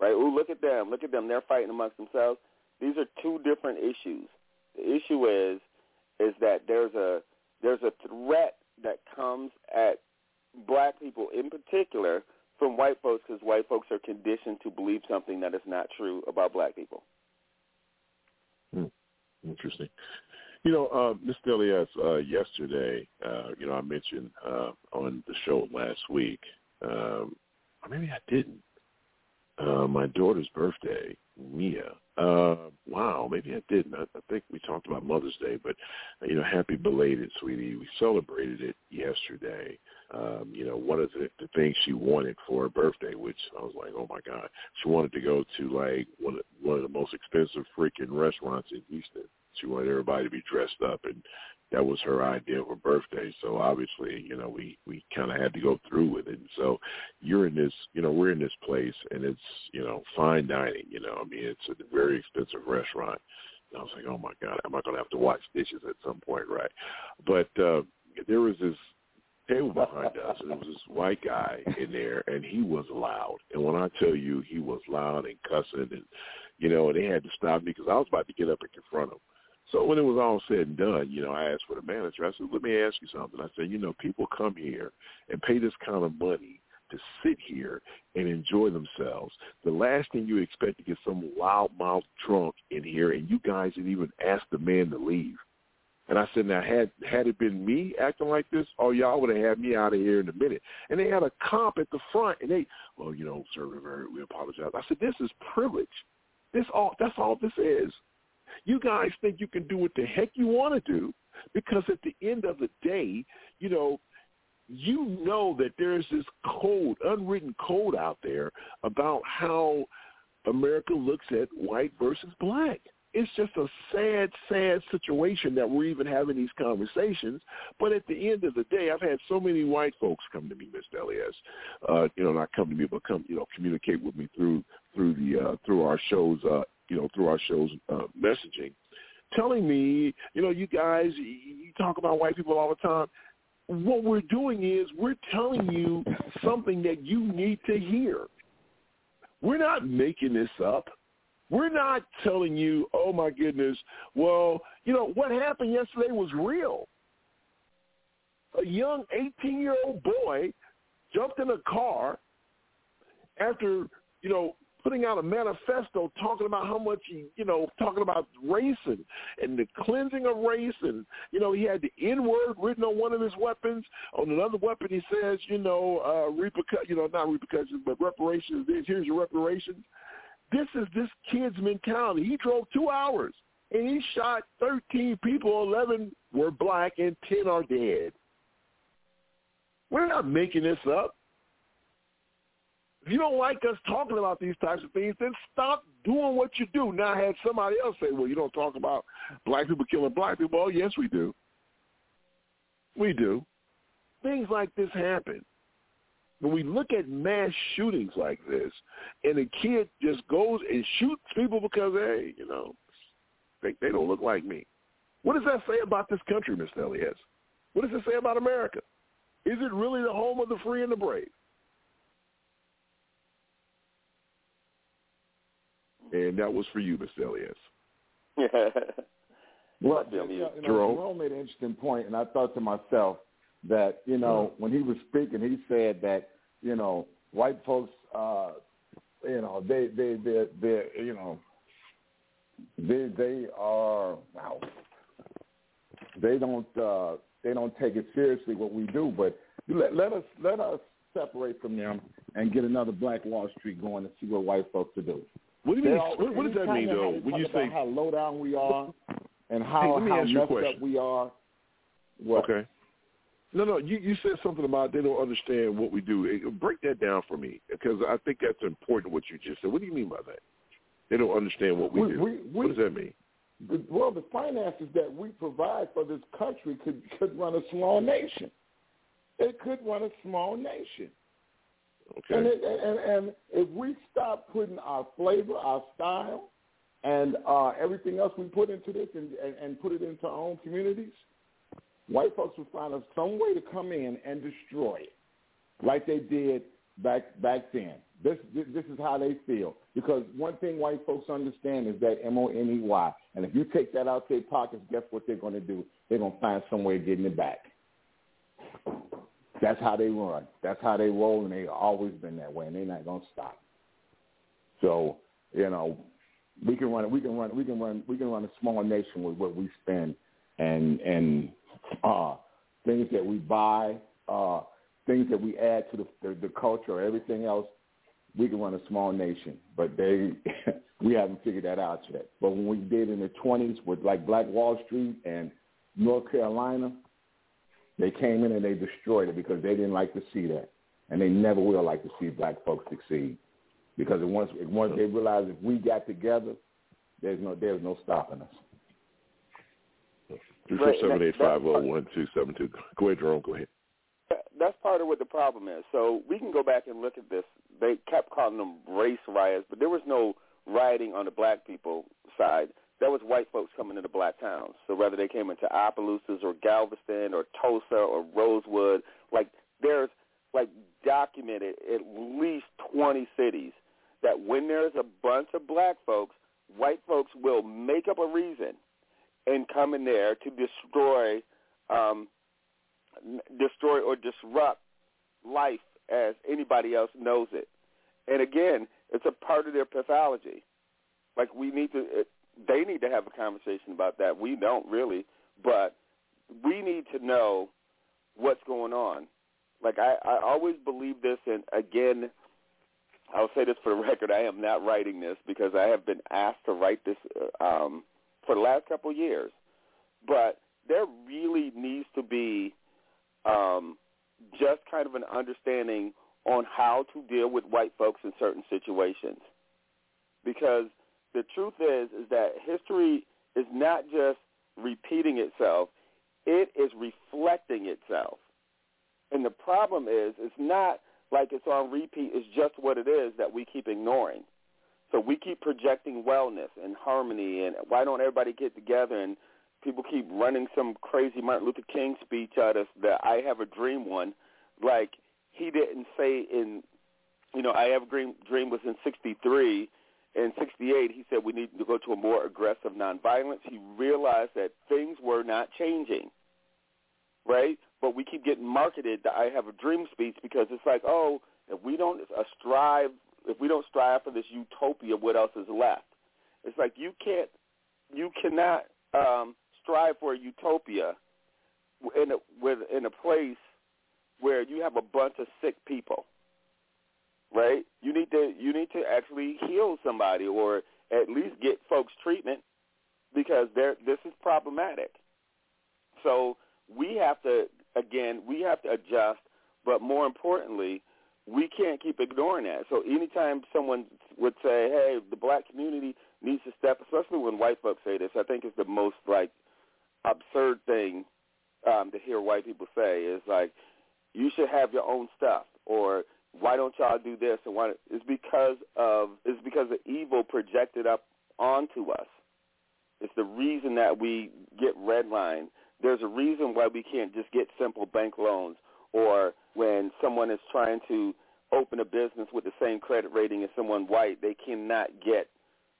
right? Ooh, look at them. Look at them. They're fighting amongst themselves. These are two different issues. The issue is is that there's a there's a threat that comes at black people in particular from white folks because white folks are conditioned to believe something that is not true about black people. Hmm. Interesting. You know, uh, Mr. Elias, uh, yesterday, uh, you know, I mentioned uh, on the show last week, um, or maybe I didn't, uh, my daughter's birthday, Mia. Uh, wow, maybe I didn't. I, I think we talked about Mother's Day, but you know, happy belated, sweetie. We celebrated it yesterday. Um, you know, one of the, the things she wanted for her birthday, which I was like, oh my god, she wanted to go to like one of, one of the most expensive freaking restaurants in Houston. She wanted everybody to be dressed up and that was her idea of a birthday. So obviously, you know, we we kind of had to go through with it. So you're in this, you know, we're in this place, and it's you know fine dining. You know, I mean, it's a very expensive restaurant. And I was like, oh my god, am I going to have to wash dishes at some point, right? But uh, there was this table behind us, and there was this white guy in there, and he was loud. And when I tell you, he was loud and cussing, and you know, and they had to stop me because I was about to get up and confront him. So when it was all said and done, you know, I asked for the manager. I said, let me ask you something. I said, you know, people come here and pay this kind of money to sit here and enjoy themselves. The last thing you expect to get some loudmouth drunk in here, and you guys didn't even ask the man to leave. And I said, now had had it been me acting like this, oh y'all would have had me out of here in a minute. And they had a cop at the front, and they, well, you know, sir, we apologize. I said, this is privilege. This all that's all this is. You guys think you can do what the heck you want to do because at the end of the day, you know, you know that there's this code, unwritten code out there about how America looks at white versus black. It's just a sad, sad situation that we're even having these conversations. But at the end of the day, I've had so many white folks come to me, Miss Elias, uh, you know, not come to me, but come, you know, communicate with me through through the uh, through our shows uh, you know, through our show's uh, messaging, telling me, you know, you guys, you talk about white people all the time. What we're doing is we're telling you something that you need to hear. We're not making this up. We're not telling you, oh my goodness, well, you know, what happened yesterday was real. A young 18-year-old boy jumped in a car after, you know, putting out a manifesto talking about how much he, you know, talking about race and, and the cleansing of race. And, you know, he had the N-word written on one of his weapons. On another weapon, he says, you know, uh, repercu- you know, not repercussions, but reparations. Here's your reparations. This is this kid's mentality. He drove two hours and he shot 13 people. 11 were black and 10 are dead. We're not making this up. If you don't like us talking about these types of things, then stop doing what you do. Now, I had somebody else say, well, you don't talk about black people killing black people. Oh, yes, we do. We do. Things like this happen. When we look at mass shootings like this, and a kid just goes and shoots people because, hey, you know, they, they don't look like me. What does that say about this country, Mr. Elias? What does it say about America? Is it really the home of the free and the brave? And that was for you, Mr. Elias. well, you know, you know, Jerome. Jerome made an interesting point, and I thought to myself that you know when he was speaking, he said that you know white folks, uh, you know they they they they you know they they are wow they don't uh, they don't take it seriously what we do, but let, let us let us separate from them and get another Black Wall Street going and see what white folks are doing. What do you mean? what, what does that mean, though? When you say how low down we are and how, hey, how messed up we are. What? Okay. No, no. You you said something about they don't understand what we do. Break that down for me because I think that's important. What you just said. What do you mean by that? They don't understand what we, we do. We, what does that mean? Well, the finances that we provide for this country could could run a small nation. It could run a small nation. Okay. And, it, and, and if we stop putting our flavor, our style, and uh, everything else we put into this and, and, and put it into our own communities, white folks will find us some way to come in and destroy it, like they did back back then. This this is how they feel because one thing white folks understand is that M O N E Y, and if you take that out of their pockets, guess what they're going to do? They're going to find some way of getting it back. That's how they run. That's how they roll, and they've always been that way, and they're not gonna stop. So, you know, we can run. We can run. We can run. We can run a small nation with what we spend and and uh, things that we buy, uh, things that we add to the, the the culture, or everything else. We can run a small nation, but they [laughs] we haven't figured that out yet. But when we did in the 20s with like Black Wall Street and North Carolina, they came in and they destroyed it because they didn't like to see that, and they never will like to see black folks succeed. Because once once they realize if we got together, there's no there's no stopping us. Three four seven eight five zero one two seven two. Go ahead, Jerome. Go ahead. That's part of what the problem is. So we can go back and look at this. They kept calling them race riots, but there was no rioting on the black people side. That was white folks coming into black towns. So whether they came into Opelousas or Galveston or Tulsa or Rosewood, like there's like documented at least 20 cities that when there's a bunch of black folks, white folks will make up a reason and come in there to destroy, um, destroy or disrupt life as anybody else knows it. And again, it's a part of their pathology. Like we need to, they need to have a conversation about that. We don't really, but we need to know what's going on. Like I, I always believe this, and again, I'll say this for the [laughs] record: I am not writing this because I have been asked to write this uh, um, for the last couple of years. But there really needs to be um, just kind of an understanding on how to deal with white folks in certain situations, because the truth is is that history is not just repeating itself; it is reflecting itself. And the problem is, it's not like it's on repeat. It's just what it is that we keep ignoring. So we keep projecting wellness and harmony, and why don't everybody get together? And people keep running some crazy Martin Luther King speech at us that I have a dream one. Like he didn't say in, you know, I have a dream, dream was in 63. In 68, he said we need to go to a more aggressive nonviolence. He realized that things were not changing, right? but we keep getting marketed the I have a dream speech because it's like, oh, if we don't uh, strive, if we don't strive for this utopia, what else is left? It's like you can't, you cannot um, strive for a utopia in a with in a place where you have a bunch of sick people, right? You need to you need to actually heal somebody or at least get folks treatment because they're this is problematic. So we have to again, we have to adjust, but more importantly, we can't keep ignoring that. So anytime someone would say, hey, the black community needs to step, especially when white folks say this, I think it's the most, like, absurd thing um, to hear white people say is, like, you should have your own stuff, or why don't y'all do this? And why? It's because of it's because of evil projected up onto us. It's the reason that we get redlined there's a reason why we can't just get simple bank loans or when someone is trying to open a business with the same credit rating as someone white, they cannot get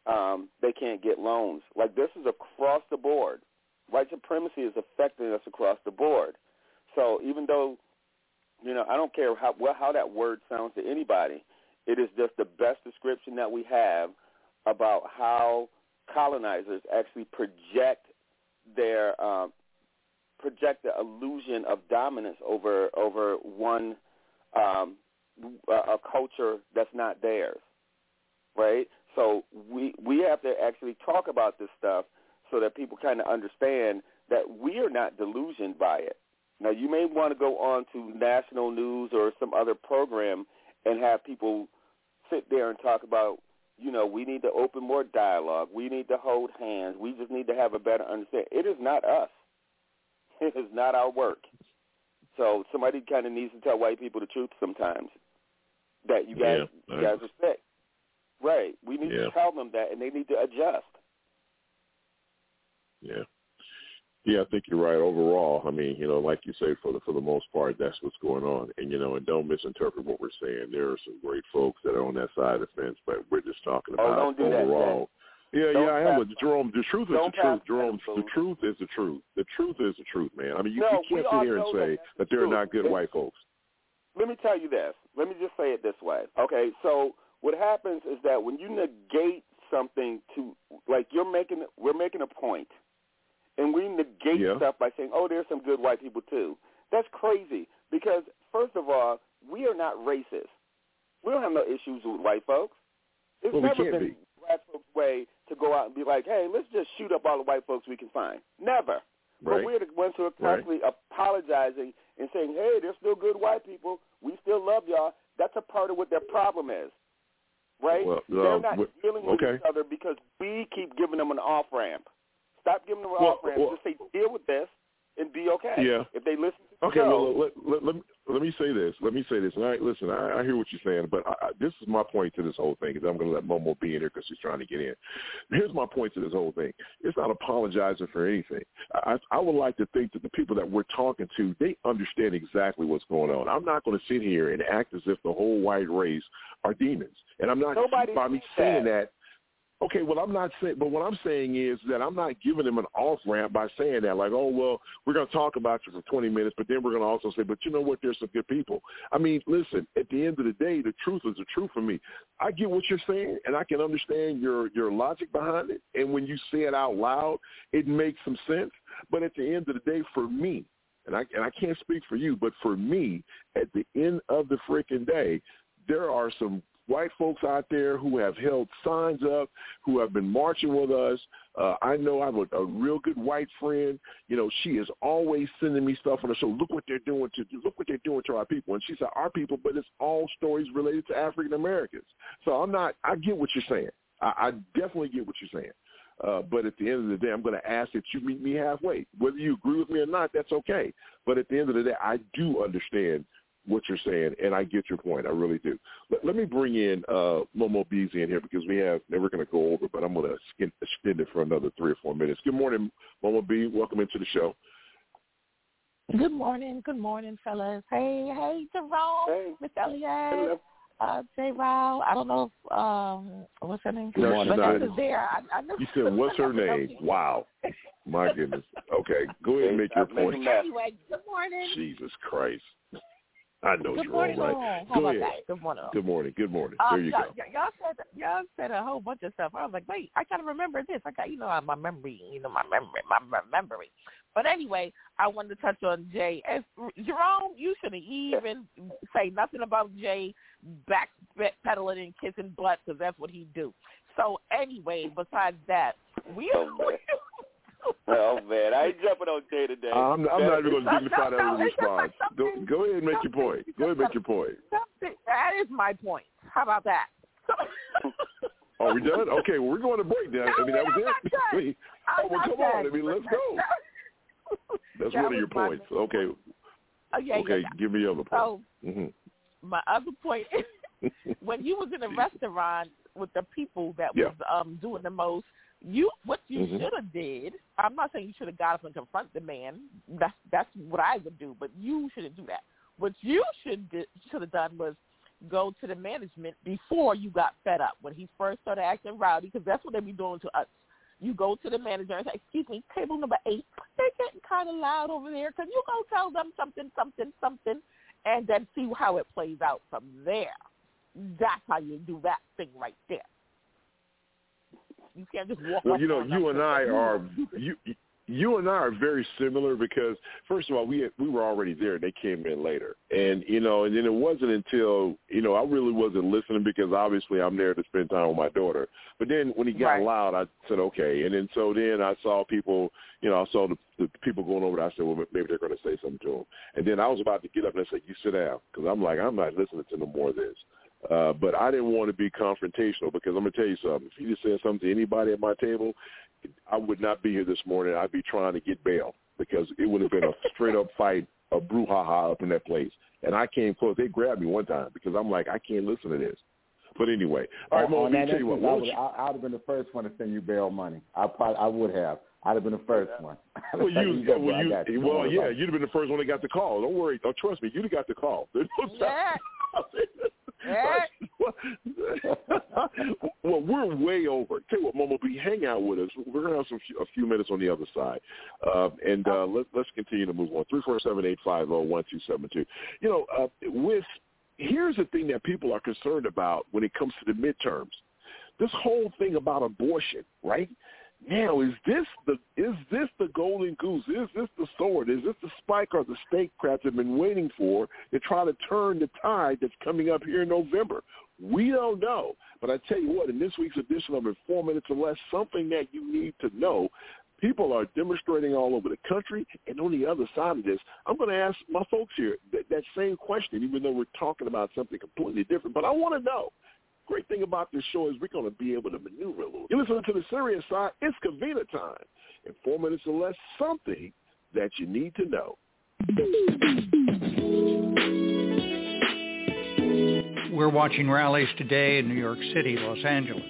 um, they can't get loans. Like this is across the board. White supremacy is affecting us across the board. So even though you know I don't care how well, how that word sounds to anybody, it is just the best description that we have about how colonizers actually project their um, project the illusion of dominance over over one um, a, culture that's not theirs, right? So we we have to actually talk about this stuff so that people kind of understand that we are not delusioned by it. Now you may want to go on to national news or some other program and have people sit there and talk about, you know, we need to open more dialogue. We need to hold hands. We just need to have a better understanding. It is not us. [laughs] It is not our work. So somebody kind of needs to tell white people the truth sometimes that you guys yeah, you guys are sick. Right. We need yeah. to tell them that, and they need to adjust. Yeah. Yeah, I think you're right. Overall, I mean, you know, like you say, for the for the most part, that's what's going on. And you know, and don't misinterpret what we're saying. There are some great folks that are on that side of the fence, but we're just talking oh, about don't do overall. That, yeah, don't yeah, I am. But Jerome, the truth is the truth. Jerome, the truth is the truth. The truth is the truth, man. I mean, you, No, you can't sit here and say that that there are not good Let- white folks. Let me tell you this. Let me just say it this way. Okay, so what happens is that when you negate something to like you're making we're making a point and we negate Yeah. stuff by saying, Oh, there's some good white people too. That's crazy because first of all, we are not racist. We don't have no issues with white folks. It's Well, never been be. black folks' way to go out and be like, Hey, let's just shoot up all the white folks we can find. Never. But Right. we're the ones who are constantly apologizing and saying, "Hey, there's still good white people. We still love y'all." That's a part of what their problem is, right? Well, They're not dealing with okay. each other because we keep giving them an off ramp. Stop giving them Well, off ramps. well- Just say deal with this and be okay. Yeah. If they listen to the Okay, show, well, let, let, let, me, let me say this. Let me say this. All right, listen, I, I hear what you're saying, but I, I, this is my point to this whole thing. Is I'm going to let Momo be in here because she's trying to get in. Here's my point to this whole thing. It's not apologizing for anything. I, I would like to think that the people that we're talking to, they understand exactly what's going on. I'm not going to sit here and act as if the whole white race are demons, and I'm not Nobody by me saying that. Okay, well, I'm not saying, but what I'm saying is that I'm not giving them an off ramp by saying that, like, oh, well, we're going to talk about you for 20 minutes, but then we're going to also say, but you know what? There's some good people. I mean, listen, at the end of the day, the truth is the truth for me. I get what you're saying, and I can understand your your logic behind it. And when you say it out loud, it makes some sense. But at the end of the day, for me, and I and I can't speak for you, but for me, at the end of the freaking day, there are some white folks out there who have held signs up, who have been marching with us. Uh, I know I have a, a real good white friend. You know, she is always sending me stuff on the show. Look what they're doing to look what they're doing to our people. And she said our people, but it's all stories related to African Americans. So I'm not. I get what you're saying. I, I definitely get what you're saying. Uh, but at the end of the day, I'm going to ask that you meet me halfway. Whether you agree with me or not, that's okay. But at the end of the day, I do understand what you're saying, and I get your point. I really do. Let, let me bring in uh, Momo Beasley in here because we have never going to go over, but I'm going to extend it for another three or four minutes. Good morning, Momo B. Welcome into the show. Good morning, good morning, fellas. Hey, hey, Jerome, Hey. Miss Elliott, Hello. uh, J. Rao. I don't know if um, what's her name? No, she's Vanessa's not. there. I, I know. You said, [laughs] what's her name? Wow. My goodness. Okay, go ahead and make your point. Anyway, good morning. Jesus Christ. I know good you're morning, all right. all. Go ahead. that? Good morning. all. Good morning. Good morning. Um, There you y'all, go. y'all said y'all said a whole bunch of stuff. I was like, wait, I gotta remember this. I got you know my memory, you know my memory, my, memory. But anyway, I wanted to touch on Jay. As, Jerome, you shouldn't even say nothing about Jay back backpedaling and kissing butt because that's what he do. So anyway, besides that, we. [laughs] oh man, I ain't jumping on Jay today. I'm, I'm not even going to No, dignify no, that no, with a it's just like response. Go, go ahead and make your point. Go ahead and make your point. That is my point. How about that? [laughs] Are we done? Okay, well, we're going to break now. I mean, that was I'm it. [laughs] not done. I mean, I'm oh, well, not come on. I mean, let's go. [laughs] That's That one of your was my points. Okay. Oh, yeah, okay, yeah, yeah. give me the other point. So hmm my other point is when you was in a restaurant with the people that Yeah. was um doing the most, you what you Mhm. should have did. I'm not saying you should have got up and confront the man. That's that's what I would do, but you shouldn't do that. What you should should have done was go to the management before you got fed up when he first started acting rowdy because that's what they be doing to us. You go to the manager and say, "Excuse me, table number eight, they're getting kind of loud over there. Can you go tell them something, something, something?" And then see how it plays out from there. That's how you do that thing right there. You can't just walk. Well, you know, you and I are [laughs] you. You and I are very similar because first of all, we we were already there. They came in later, and you know, and then it wasn't until you know I really wasn't listening because obviously I'm there to spend time with my daughter. But then when he got Right. loud, I said okay, and then so then I saw people, you know, I saw the, the people going over. there. I said, well, maybe they're going to say something to him, and then I was about to get up and I said, you sit down because I'm like I'm not listening to no more of this. Uh, but I didn't want to be confrontational because I'm gonna tell you something. If he just said something to anybody at my table, I would not be here this morning. I'd be trying to get bail because it would have been a [laughs] straight up fight, a brouhaha up in that place. And I came close. They grabbed me one time because I'm like, I can't listen to this. But anyway, all right, Mo, let me tell you what. instance, I would, you- I, I would have been the first one to send you bail money. I probably, I would have. I'd have been the first one. [laughs] Well, you, You well, you, you. Well, yeah, you'd have been the first one that got the call. Don't worry. Oh, trust me, you'd have got the call. [laughs] There's no Yeah. [laughs] well, we're way over. Tell you what, Momo, be hang out with us. We're gonna have some a few minutes on the other side, uh, and uh, let, let's continue to move on. Three four seven eight five zero one two seven two. You know, uh, with here's the thing that people are concerned about when it comes to the midterms. This whole thing about abortion, right? Now, is this the is this the golden goose? Is this the sword? Is this the spike or the stake crabs have been waiting for to try to turn the tide that's coming up here in November? We don't know. But I tell you what, in this week's edition of In Four Minutes or Less, something that you need to know. People are demonstrating all over the country, and on the other side of this, I'm going to ask my folks here that, that same question, even though we're talking about something completely different. But I want to know great thing about this show is we're going to be able to maneuver a little. You listen to the serious side. It's Kavita time. In four minutes or less, something that you need to know. We're watching rallies today in New York City, Los Angeles,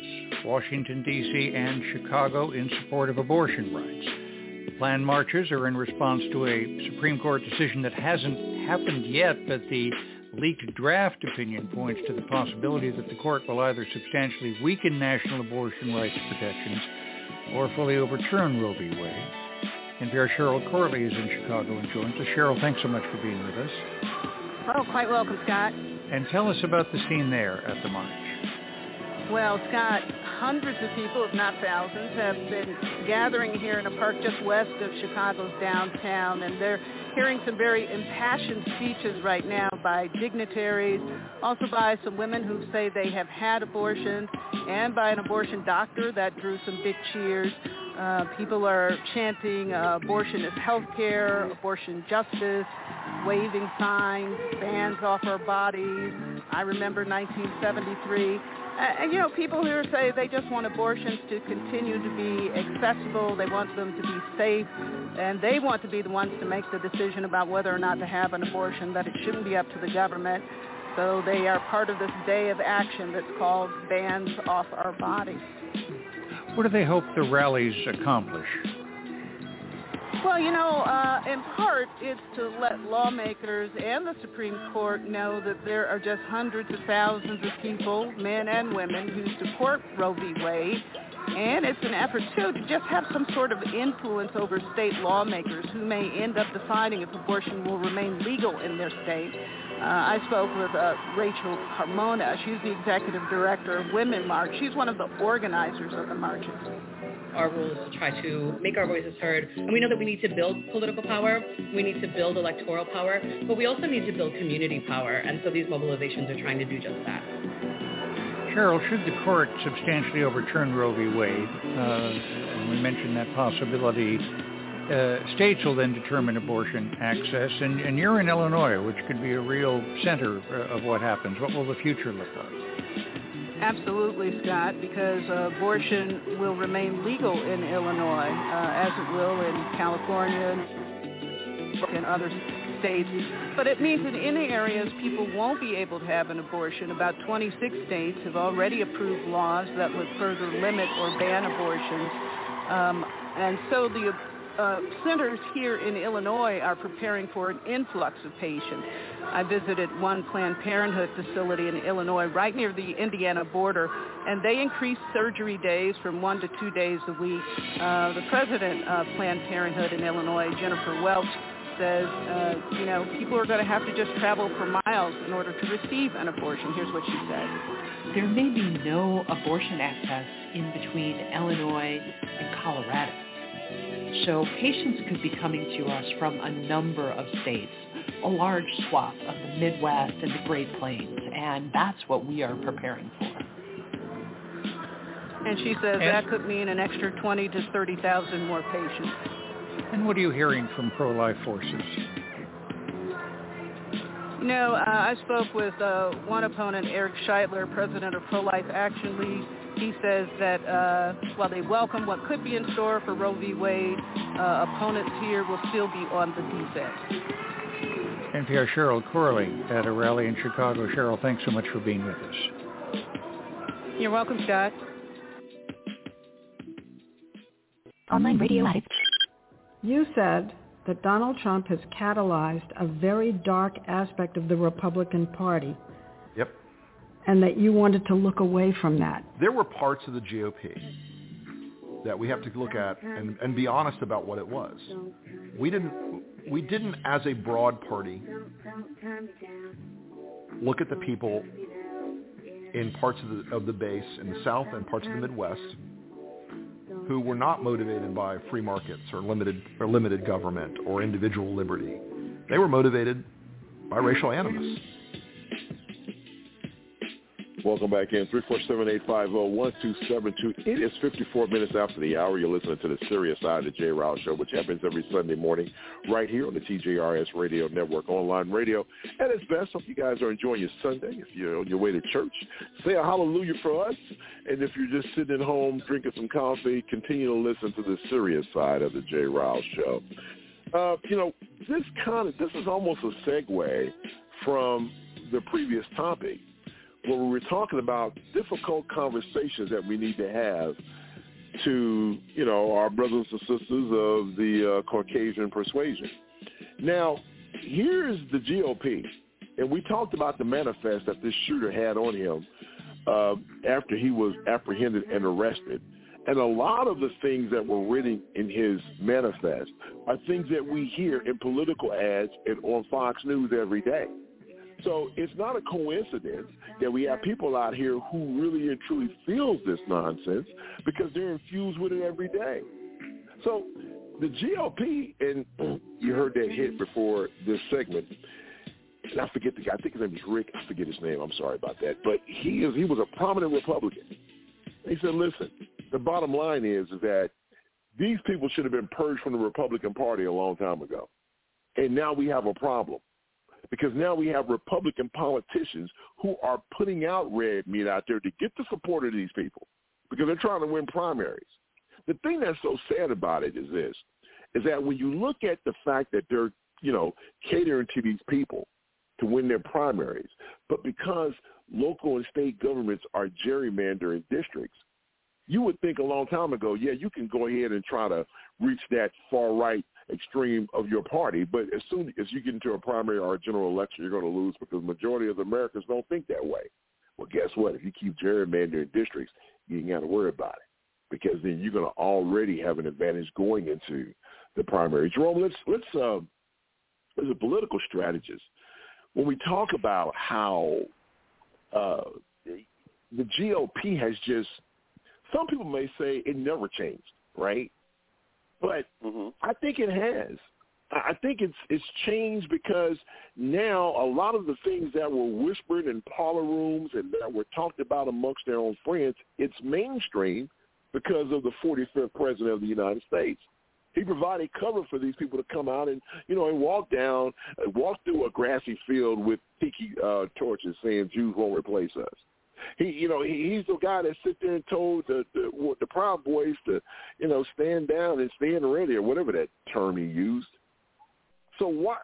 Washington, D.C., and Chicago in support of abortion rights. Planned marches are in response to a Supreme Court decision that hasn't happened yet, but the leaked draft opinion points to the possibility that the court will either substantially weaken national abortion rights protections or fully overturn Roe v. Wade. And NPR Cheryl Corley is in Chicago and joins us. Cheryl, thanks so much for being with us. Oh, quite welcome, Scott. And tell us about the scene there at the march. Well, Scott, hundreds of people, if not thousands, have been gathering here in a park just west of Chicago's downtown, and they're hearing some very impassioned speeches right now by dignitaries, also by some women who say they have had abortions, and by an abortion doctor that drew some big cheers. Uh, people are chanting uh, abortion is health care, abortion justice, waving signs, bans off our bodies. I remember 1973. And, you know, people here say they just want abortions to continue to be accessible. They want them to be safe. And they want to be the ones to make the decision about whether or not to have an abortion, that it shouldn't be up to the government. So they are part of this day of action that's called Bans Off Our Bodies. What do they hope the rallies accomplish? Well, you know, uh, in part, it's to let lawmakers and the Supreme Court know that there are just hundreds of thousands of people, men and women, who support Roe v. Wade. And it's an effort, too, to just have some sort of influence over state lawmakers who may end up deciding if abortion will remain legal in their state. Uh, I spoke with uh, Rachel Carmona. She's the executive director of Women March. She's one of the organizers of the marches our role is to try to make our voices heard. And we know that we need to build political power, we need to build electoral power, but we also need to build community power. And so these mobilizations are trying to do just that. Cheryl, should the court substantially overturn Roe v. Wade, uh, we mentioned that possibility, uh, states will then determine abortion access, and, and you're in Illinois, which could be a real center uh, of what happens. What will the future look like? Absolutely, Scott, because uh, abortion will remain legal in Illinois, uh, as it will in California and other states. But it means that in areas people won't be able to have an abortion. About 26 states have already approved laws that would further limit or ban abortions. Um, and so the uh, centers here in Illinois are preparing for an influx of patients. I visited one Planned Parenthood facility in Illinois right near the Indiana border, and they increased surgery days from one to two days a week. Uh, the president of Planned Parenthood in Illinois, Jennifer Welch, says, uh, you know, people are going to have to just travel for miles in order to receive an abortion. Here's what she said. There may be no abortion access in between Illinois and Colorado. So patients could be coming to us from a number of states, a large swath of the Midwest and the Great Plains, and that's what we are preparing for. And she says and that could mean an extra 20 to 30,000 more patients. And what are you hearing from pro-life forces? You know, uh, I spoke with uh, one opponent, Eric Scheidler, president of Pro-Life Action League, he says that uh, while they welcome what could be in store for Roe v. Wade, uh, opponents here will still be on the defense. NPR Cheryl Corley at a rally in Chicago. Cheryl, thanks so much for being with us. You're welcome, Scott. Online Radio Live. You said that Donald Trump has catalyzed a very dark aspect of the Republican Party and that you wanted to look away from that. There were parts of the GOP that we have to look at and, and be honest about what it was. We didn't we didn't as a broad party look at the people in parts of the of the base in the South and parts of the Midwest who were not motivated by free markets or limited or limited government or individual liberty. They were motivated by racial animus Welcome back in. 347-850-1272. It is 54 minutes after the hour. You're listening to the Serious Side of the Jay Rouse Show, which happens every Sunday morning right here on the TJRS Radio Network online radio. And it's best. Hope you guys are enjoying your Sunday. If you're on your way to church, say a hallelujah for us. And if you're just sitting at home drinking some coffee, continue to listen to the Serious Side of the Jay Rouse Show. Uh, you know, this kind of, this is almost a segue from the previous topic where we were talking about difficult conversations that we need to have to, you know, our brothers and sisters of the uh, Caucasian persuasion. Now, here's the GOP, and we talked about the manifest that this shooter had on him uh, after he was apprehended and arrested. And a lot of the things that were written in his manifest are things that we hear in political ads and on Fox News every day. So it's not a coincidence that we have mm-hmm. people out here who really and truly feels this nonsense because they're infused with it every day. So the GOP, and [clears throat] you heard that hit before this segment, and I forget the guy. I think his name is Rick. I forget his name. I'm sorry about that. But he is he was a prominent Republican. He said, "Listen, the bottom line is, is that these people should have been purged from the Republican Party a long time ago, and now we have a problem because now we have Republican politicians who are putting out red meat out there to get the support of these people because they're trying to win primaries. The thing that's so sad about it is this, is that when you look at the fact that they're, you know, catering to these people to win their primaries, but because local and state governments are gerrymandering districts, you would think a long time ago, yeah, you can go ahead and try to reach that far right extreme of your party. But as soon as you get into a primary or a general election, you're going to lose because the majority of Americans don't think that way. Well, guess what? If you keep gerrymandering districts, you ain't got to worry about it because then you're going to already have an advantage going into the primary. Jerome, let's let's uh, as a political strategist, when we talk about how uh, the GOP has just, some people may say it never changed, right? But mm-hmm. I think it has. I think it's it's changed because now a lot of the things that were whispered in parlor rooms and that were talked about amongst their own friends, it's mainstream because of the 45th president of the United States. He provided cover for these people to come out and you know and walk down, walk through a grassy field with tiki uh, torches, saying Jews won't replace us. He, you know, he, he's the guy that sit there and told the, the the Proud Boys to, you know, stand down and stand ready or whatever that term he used. So why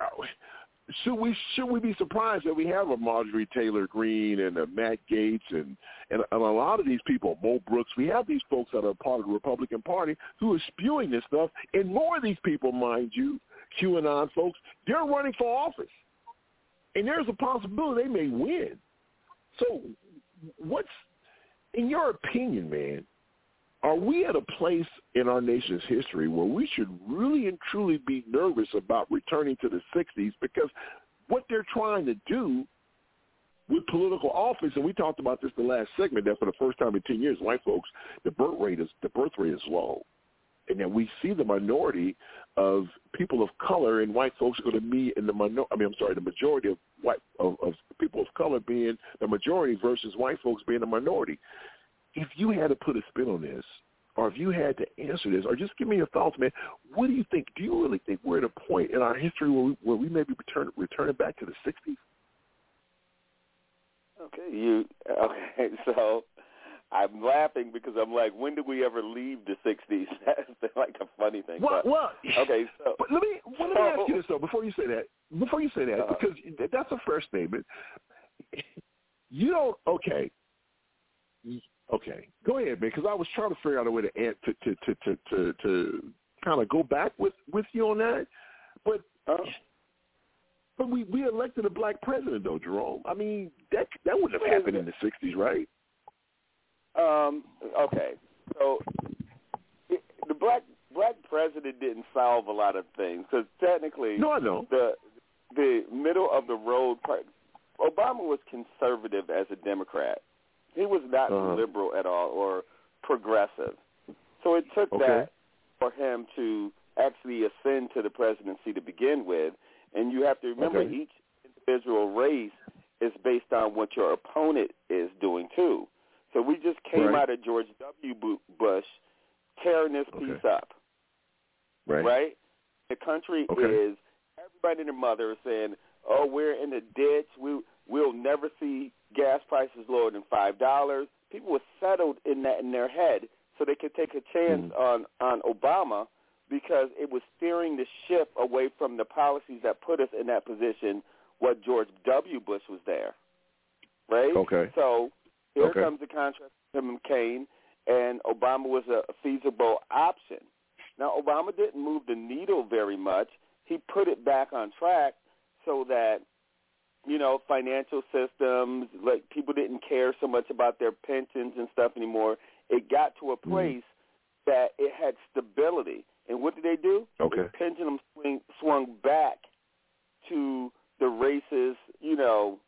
should we should we be surprised that we have a Marjorie Taylor Greene and a Matt Gaetz and, and and a lot of these people, Mo Brooks, we have these folks that are part of the Republican Party who are spewing this stuff, and more of these people, mind you, QAnon folks, they're running for office, and there's a possibility they may win. So what's in your opinion, man? Are we at a place in our nation's history where we should really and truly be nervous about returning to the 60s because what they're trying to do with political office, and we talked about this the last segment, that for the first time in 10 years, white folks, the birth rate is, the birth rate is low and then we see the minority of people of color and white folks are going to be in the minor. I mean, I'm sorry, the majority of white of, of people of color being the majority versus white folks being the minority. If you had to put a spin on this, or if you had to answer this, or just give me your thoughts, man. What do you think? Do you really think we're at a point in our history where we, where we may be return, returning back to the '60s? Okay, you [laughs] okay? So I'm laughing because I'm like, when did we ever leave the '60s? [laughs] That's like a funny thing. Well, but, well, okay. So but let me well, let me ask you this though before you say that. Before you say that, uh, because that's a fair statement. You don't. Okay. Okay. Go ahead, man. Because I was trying to figure out a way to to to to to, to, to kind of go back with with you on that, but. Uh, but we we elected a black president though, Jerome. I mean that that wouldn't have happened in the '60s, right? Um, okay, so the black black president didn't solve a lot of things because technically, no, I know the the middle of the road. Obama was conservative as a Democrat. He was not uh-huh. liberal at all or progressive. So it took okay. that for him to actually ascend to the presidency to begin with. And you have to remember okay. each individual race is based on what your opponent is doing too. So we just came Right. out of George W. Bush tearing this piece up, Right. right? The country Okay. is everybody and their mother is saying, "Oh, we're in the ditch. We we'll never see gas prices lower than five dollars." People were settled in that in their head, so they could take a chance mm. on on Obama because it was steering the ship away from the policies that put us in that position. What George W. Bush was there, right? Okay. So here Okay. comes the contrast with him and Obama was a feasible option. Now, Obama didn't move the needle very much. He put it back on track so that, you know, financial systems, like people didn't care so much about their pensions and stuff anymore. It got to a mm-hmm. place that it had stability. And what did they do? Okay. The pendulum swing, swung back to the racist, you know,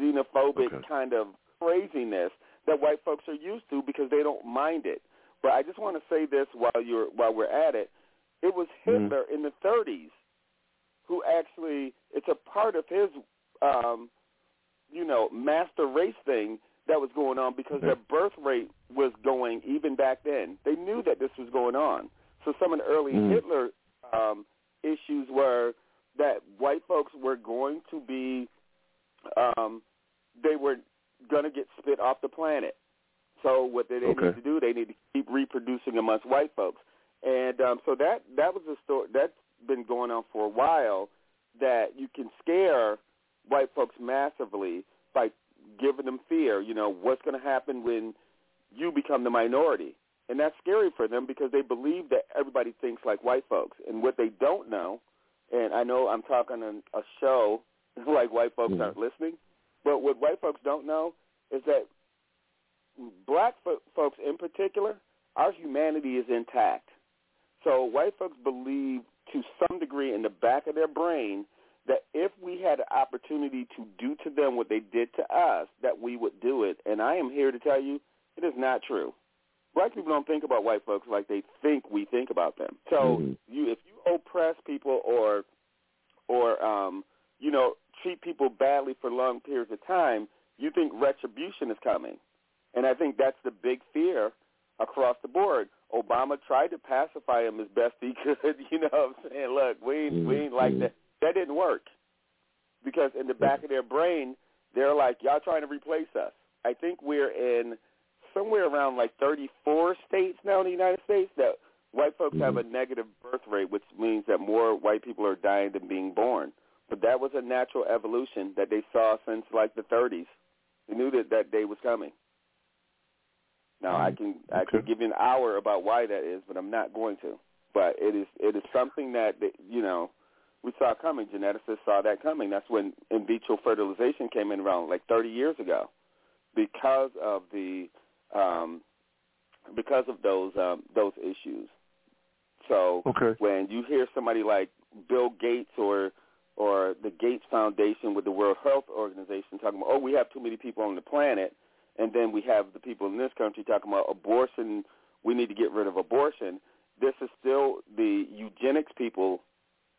xenophobic kind of craziness that white folks are used to because they don't mind it. But I just want to say this while you're while we're at it. It was Hitler in the 30s who actually it's a part of his um you know master race thing that was going on because their birth rate was going even back then. They knew that this was going on. So some of the early Mm. Hitler um issues were that white folks were going to be um they were going to get spit off the planet. So what they Okay. need to do? They need to keep reproducing amongst white folks. And um, so that that was a story that's been going on for a while. That you can scare white folks massively by giving them fear. You know what's going to happen when you become the minority, and that's scary for them because they believe that everybody thinks like white folks. And what they don't know, and I know I'm talking on a show [laughs] like white folks aren't listening, but what white folks don't know is that black fo- folks in particular, our humanity is intact. So white folks believe to some degree in the back of their brain that if we had an opportunity to do to them what they did to us, that we would do it. And I am here to tell you it is not true. Black people don't think about white folks like they think we think about them. So you if you oppress people or or um, you know, treat people badly for long periods of time, you think retribution is coming. And I think that's the big fear across the board. Obama tried to pacify him as best he [laughs] could. You know what I'm saying? Look, we ain't, we ain't like that. Mm-hmm. That didn't work. Because in the back of their brain, they're like, y'all trying to replace us. I think we're in somewhere around like 34 states now in the United States that white folks have mm-hmm. a negative birth rate, which means that more white people are dying than being born. But that was a natural evolution that they saw since like the 30s. They knew that that day was coming. Now I can I can give you an hour about why that is, but I'm not going to. But it is it is something that that, you know we saw coming. Geneticists saw that coming. That's when in vitro fertilization came in around like 30 years ago, because of the um, because of those um, those issues. So Okay. when you hear somebody like Bill Gates or or the Gates Foundation with the World Health Organization talking about, oh, we have too many people on the planet, and then we have the people in this country talking about abortion, we need to get rid of abortion. This is still the eugenics people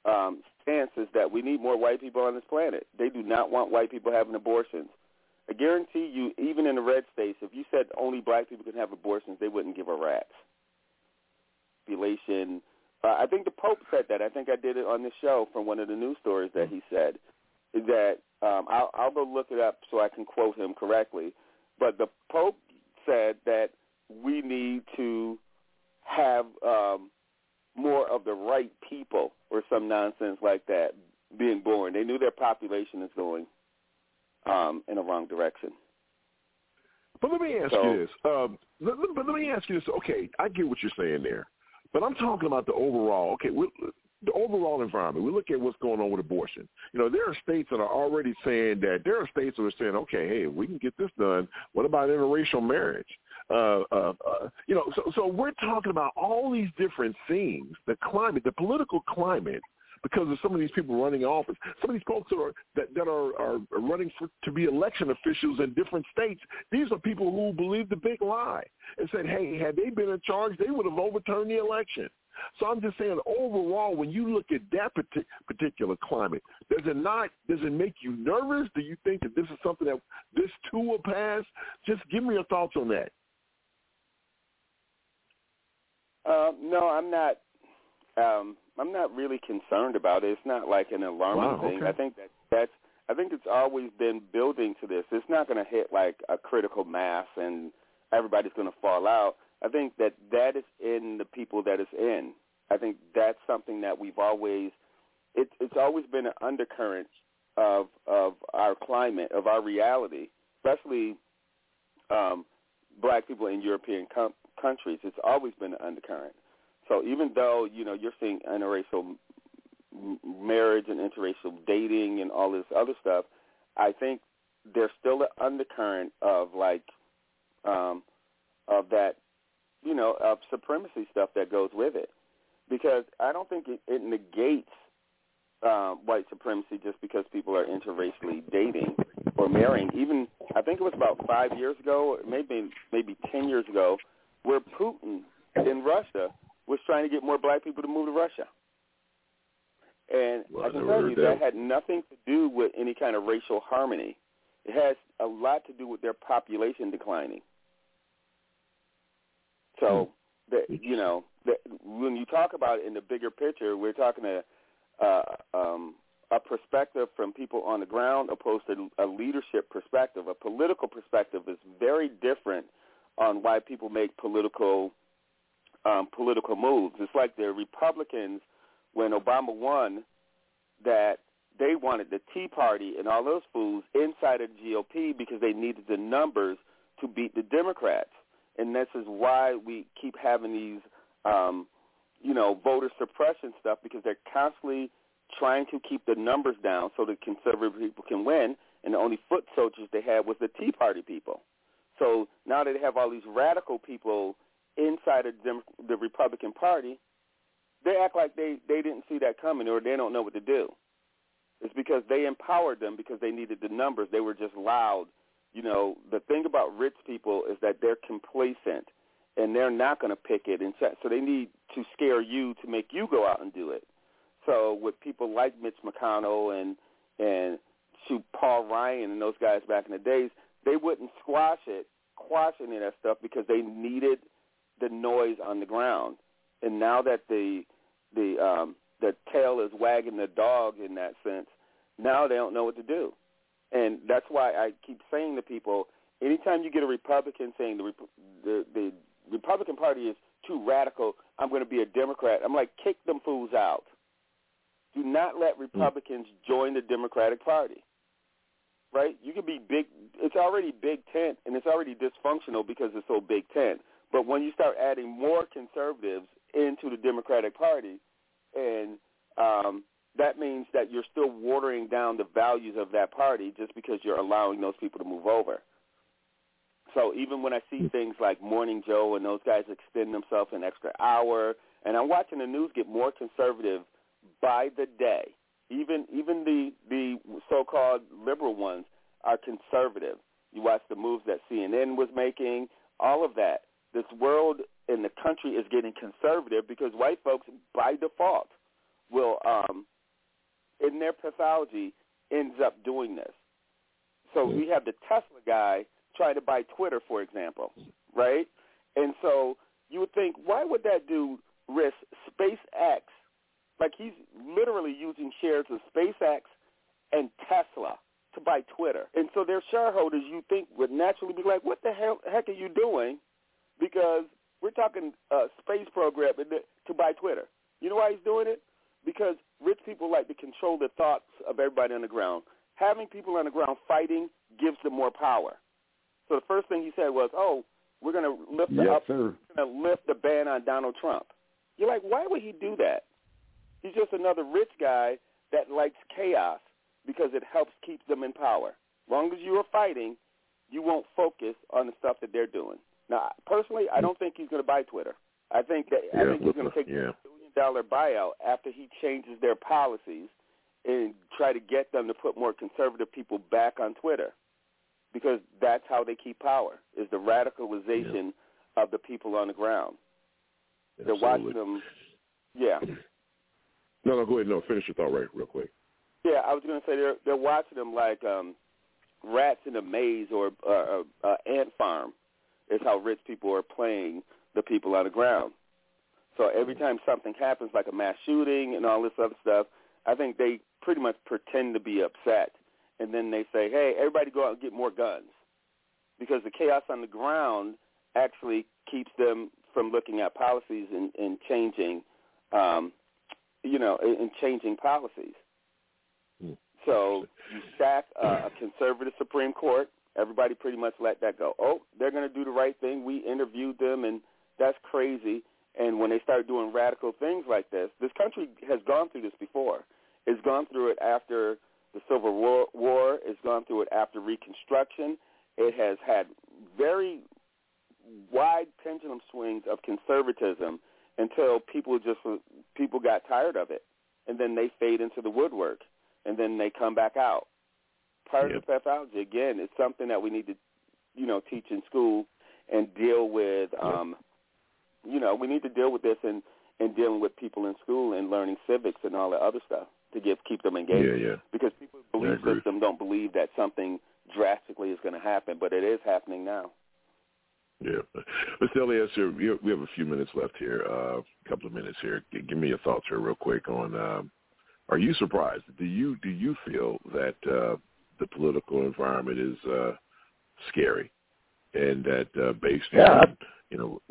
um, stance is that we need more white people on this planet. They do not want white people having abortions. I guarantee you, even in the red states, if you said only black people can have abortions, they wouldn't give a rat's. Population. Uh, I think the Pope said that. I think I did it on this show from one of the news stories that he said that um, I'll, I'll go look it up so I can quote him correctly. But the Pope said that we need to have um, more of the right people or some nonsense like that being born. They knew their population is going um, in a wrong direction. But let me ask So- you this. Um, let, let- but let me ask you this. Okay, I get what you're saying there, but I'm talking about the overall. Okay, we, the overall environment. We look at what's going on with abortion. You know, there are states that are already saying that. There are states that are saying, okay, hey, we can get this done. What about interracial marriage? Uh, uh, uh, you know, so so we're talking about all these different things. The climate, the political climate because of some of these people running office. Some of these folks that are that, that are, are running for, to be election officials in different states. These are people who believe the big lie and said, "Hey, had they been in charge, they would have overturned the election." So I'm just saying, overall, when you look at that particular climate, does it not? Does it make you nervous? Do you think that this is something that this too will pass? Just give me your thoughts on that. Um, no, I'm not. Um, I'm not really concerned about it. It's not like an alarming wow, thing. okay. I think that that's. I think it's always been building to this. It's not going to hit like a critical mass and everybody's going to fall out. I think that that is in the people that is in. I think that's something that we've always. It, it's always been an undercurrent of of our climate, of our reality, especially um, black people in European com- countries. It's always been an undercurrent. So even though you know you're seeing interracial marriage and interracial dating and all this other stuff, I think there's still an undercurrent of like um, of that, you know, of supremacy stuff that goes with it. Because I don't think it, it negates um, white supremacy just because people are interracially dating or marrying. Even I think it was about five years ago, maybe maybe ten years ago, where Putin in Russia was trying to get more black people to move to Russia. And well, I can tell you that. that had nothing to do with any kind of racial harmony. It has a lot to do with their population declining. So, that you know, that when you talk about it in the bigger picture, we're talking a uh, um, a perspective from people on the ground opposed to a leadership perspective. A political perspective is very different on why people make political um, political moves. It's like the Republicans when Obama won that they wanted the Tea Party and all those fools inside of the GOP because they needed the numbers to beat the Democrats. And this is why we keep having these, um, you know, voter suppression stuff because they're constantly trying to keep the numbers down so the conservative people can win. And the only foot soldiers they had was the Tea Party people. So now that they have all these radical people inside of the, the Republican Party, they act like they they didn't see that coming or they don't know what to do. It's because they empowered them because they needed the numbers. They were just loud. You know, the thing about rich people is that they're complacent and they're not going to pick it. And so they need to scare you to make you go out and do it. So with people like Mitch McConnell and and shoot Paul Ryan and those guys back in the days, they wouldn't squash it, quash any of that stuff because they needed the noise on the ground. And now that the the um, the tail is wagging the dog in that sense. Now they don't know what to do, and that's why I keep saying to people: anytime you get a Republican saying the the, the Republican Party is too radical, I'm going to be a Democrat. I'm like, kick them fools out. Do not let Republicans join the Democratic Party. Right? You can be big. It's already big tent, and it's already dysfunctional because it's so big tent. But when you start adding more conservatives into the Democratic Party, and um, that means that you're still watering down the values of that party just because you're allowing those people to move over. So even when I see things like Morning Joe and those guys extend themselves an extra hour, and I'm watching the news get more conservative by the day. Even even the the so-called liberal ones are conservative. You watch the moves that CNN was making, all of that. This world in the country is getting conservative because white folks, by default, will, um, in their pathology, ends up doing this. So we have the Tesla guy trying to buy Twitter, for example, right? And so you would think, why would that dude risk SpaceX? Like he's literally using shares of SpaceX and Tesla to buy Twitter. And so their shareholders, you think, would naturally be like, what the hell heck are you doing? Because we're talking uh, space program to buy Twitter. You know why he's doing it? Because rich people like to control the thoughts of everybody on the ground. Having people on the ground fighting gives them more power. So the first thing he said was, "Oh, we're going to lift the yes, up, sir. we're going to lift the ban on Donald Trump." You're like, why would he do that? He's just another rich guy that likes chaos because it helps keep them in power. As long as you are fighting, you won't focus on the stuff that they're doing. Now, personally, I don't think he's going to buy Twitter. I think that yeah, I think he's going to take yeah. a billion dollar buyout after he changes their policies and try to get them to put more conservative people back on Twitter, because that's how they keep power is the radicalization yeah. of the people on the ground. Absolutely. They're watching them Yeah. No, no, go ahead. No, finish your thought right real quick. Yeah, I was going to say they're they're watching them like um rats in a maze or uh, uh, uh, ant farm. Is how rich people are playing the people on the ground. So every time something happens, like a mass shooting and all this other stuff, I think they pretty much pretend to be upset, and then they say, "Hey, everybody, go out and get more guns," because the chaos on the ground actually keeps them from looking at policies and, and changing, um, you know, and changing policies. So you stack uh, a conservative Supreme Court. Everybody pretty much let that go. Oh, they're going to do the right thing. We interviewed them, and that's crazy. And when they start doing radical things like this, this country has gone through this before. It's gone through it after the Civil War. It's gone through it after Reconstruction. It has had very wide pendulum swings of conservatism until people just people got tired of it, and then they fade into the woodwork and then they come back out. Partisan yep. pathology again is something that we need to, you know, teach in school and deal with. Um, yep. You know, we need to deal with this and and dealing with people in school and learning civics and all that other stuff to give keep them engaged. Yeah, yeah. Because people believe system don't believe that something drastically is going to happen, but it is happening now. Yeah, Mr. Elias, we have a few minutes left here, uh, a couple of minutes here. Give me your thoughts here, real quick, on um, are you surprised? Do you do you feel that uh, the political environment is uh, scary, and that uh, based yeah. on you know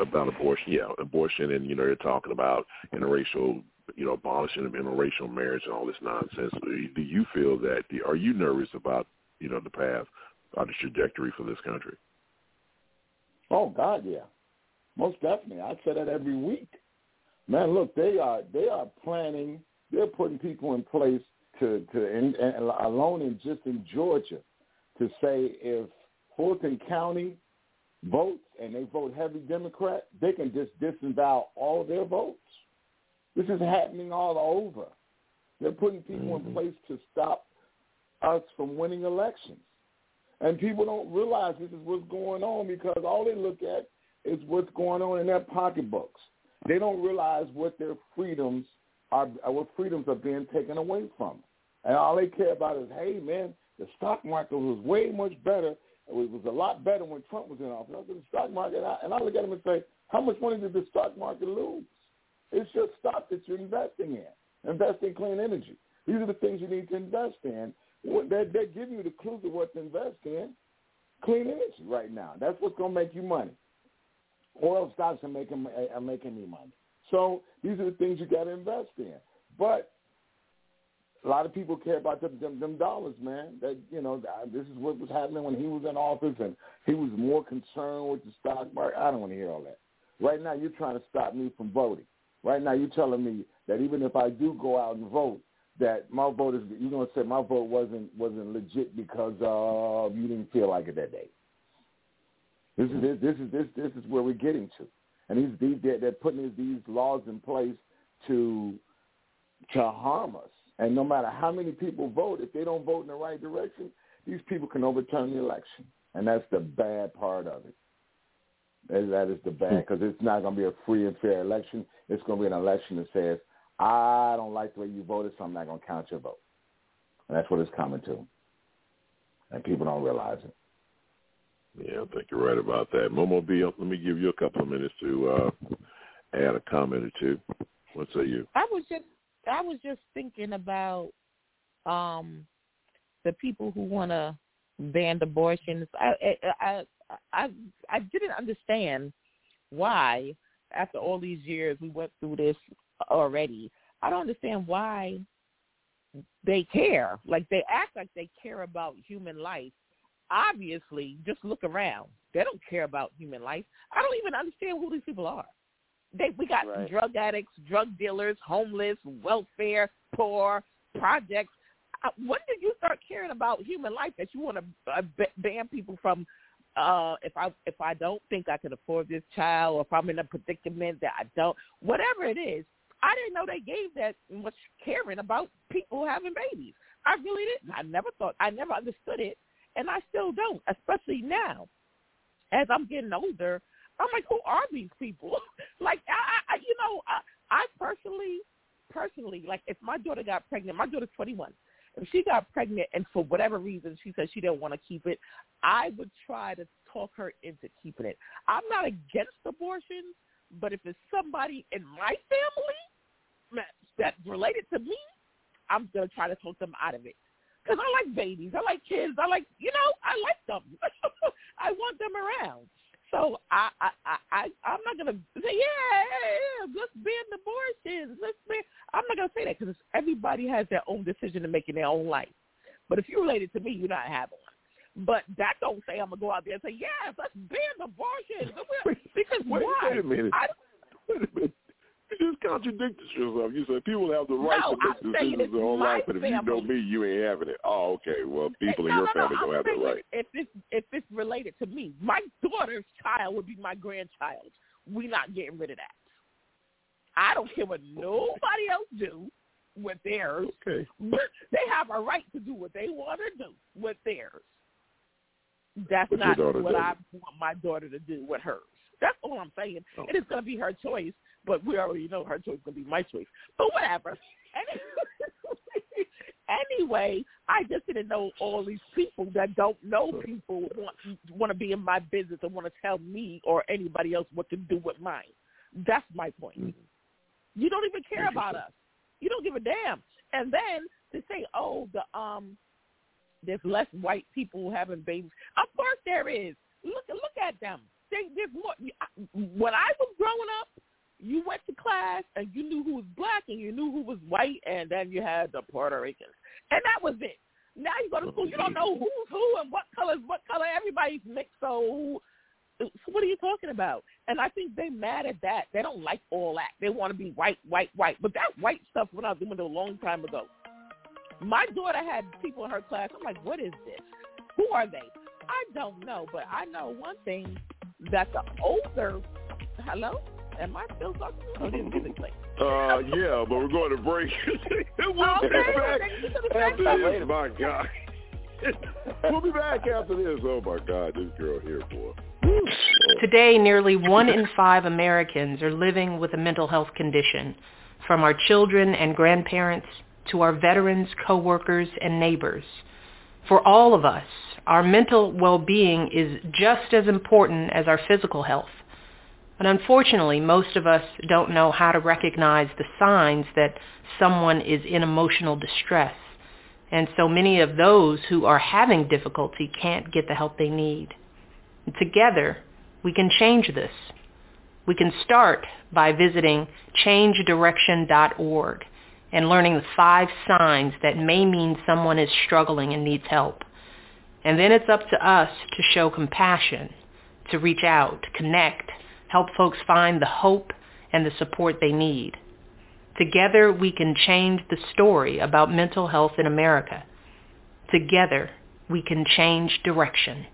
about abortion, yeah, abortion, and you know you're talking about interracial, you know, abolishing of interracial marriage and all this nonsense. Do you feel that? Are you nervous about you know the path, or the trajectory for this country? Oh God, yeah, most definitely. I say that every week. Man, look, they are they are planning they're putting people in place to to alone in just in Georgia to say if Fulton County votes and they vote heavy Democrat, they can just disavow all their votes. This is happening all over. They're putting people mm-hmm. in place to stop us from winning elections. And people don't realize this is what's going on because all they look at is what's going on in their pocketbooks. They don't realize what their freedoms our, what freedoms are being taken away from. And all they care about is, hey, man, the stock market was way much better. It was a lot better when Trump was in office. I at the stock market, and I, and I look at them and say, how much money did the stock market lose? It's just stock that you're investing in. Invest in clean energy. These are the things you need to invest in. They're, they're giving you the clues of what to invest in. Clean energy right now. That's what's going to make you money. Oil stocks are making are making me money. So these are the things you got to invest in. But a lot of people care about them, them, them dollars, man. That you know, this is what was happening when he was in office, and he was more concerned with the stock market. I don't want to hear all that. Right now, you're trying to stop me from voting. Right now, you're telling me that even if I do go out and vote, that my vote is you're gonna say my vote wasn't wasn't legit because uh, you didn't feel like it that day. This is this, is this this is where we're getting to and these, these they're putting these laws in place to to harm us. And no matter how many people vote, if they don't vote in the right direction, these people can overturn the election, and that's the bad part of it. That is the bad because it's not going to be a free and fair election. It's going to be an election that says, "I don't like the way you voted, so I'm not going to count your vote." And that's what it's coming to, and people don't realize it. Yeah, I think you're right about that. Momo B, let me give you a couple of minutes to uh, add a comment or two. What say you? I was just I was just thinking about um the people who want to ban abortions. I, I I I didn't understand why after all these years we went through this already. I don't understand why they care. Like they act like they care about human life obviously just look around. They don't care about human life. I don't even understand who these people are. They we got right. drug addicts, drug dealers, homeless, welfare, poor, projects. Uh, when did you start caring about human life that you want to uh, ban people from? Uh, if I if I don't think I can afford this child, or if I'm in a predicament that I don't, whatever it is, I didn't know they gave that much caring about people having babies. I really didn't. I never thought. I never understood it and I still don't, especially now. As I'm getting older, I'm like, who are these people? [laughs] like, I, I, you know, I, I personally, personally, like if my daughter got pregnant, my daughter's 21. If she got pregnant and for whatever reason she said she didn't want to keep it, I would try to talk her into keeping it. I'm not against abortions, but if it's somebody in my family that's related to me, I'm gonna try to talk them out of it. Cause I like babies, I like kids, I like you know, I like them. [laughs] I want them around. So I I I I'm not gonna say yeah, yeah, yeah let's ban abortions. Let's ban. I'm not gonna say that because everybody has their own decision to make in their own life. But if you're related to me, you're not having one. But that don't say I'm gonna go out there and say yes, let's ban abortion. Because wait, why? Wait a minute. I, wait a minute. You just contradicted yourself. You said people have the right no, to make decisions in their own life, but if you know me, you ain't having it. Oh, okay. Well, people no, in your no, family don't have that right. If it's if it's related to me, my [laughs] daughter's child would be my grandchild. We not getting rid of that. I don't care what nobody else do with theirs. Okay. They have a right to do what they want to do with theirs. That's But not what I doesn't. want my daughter to do with hers. That's all I'm saying. Oh. It is going to be her choice, but we already know her choice is going to be my choice. But whatever. [laughs] Anyway, I just didn't know all these people that don't know people want want to be in my business and want to tell me or anybody else what to do with mine. That's my point. Mm-hmm. You don't even care about us. You don't give a damn. And then to say, oh, the um, there's less white people having babies. Of course there is. Look look at them. They, there's more. When I was growing up, you went to class and you knew who was black and you knew who was white, and then you had the Puerto Ricans, and that was it. Now you go to school, you don't know who's who and what color is what color. Everybody's mixed. So, so what are you talking about? And I think they're mad at that. They don't like all that. They want to be white, white, white. But that white stuff went out the window a long time ago. My daughter had people in her class. I'm like, what is this? Who are they? I don't know, but I know one thing that the older. Hello, am I still talking? Oh, this music play. Uh, yeah, but we're going to break. [laughs] [laughs] we'll Okay, be back thank you after back. this. My God. [laughs] we'll be back after this. Oh my God, this girl here, boy. Today, nearly one in five Americans are living with a mental health condition, from our children and grandparents to our veterans, coworkers, and neighbors. For all of us, our mental well-being is just as important as our physical health. But unfortunately, most of us don't know how to recognize the signs that someone is in emotional distress. And so many of those who are having difficulty can't get the help they need. Together, we can change this. We can start by visiting changedirection.org and learning the five signs that may mean someone is struggling and needs help. And then it's up to us to show compassion, to reach out, to connect, help folks find the hope and the support they need. Together we can change the story about mental health in America. Together we can change direction.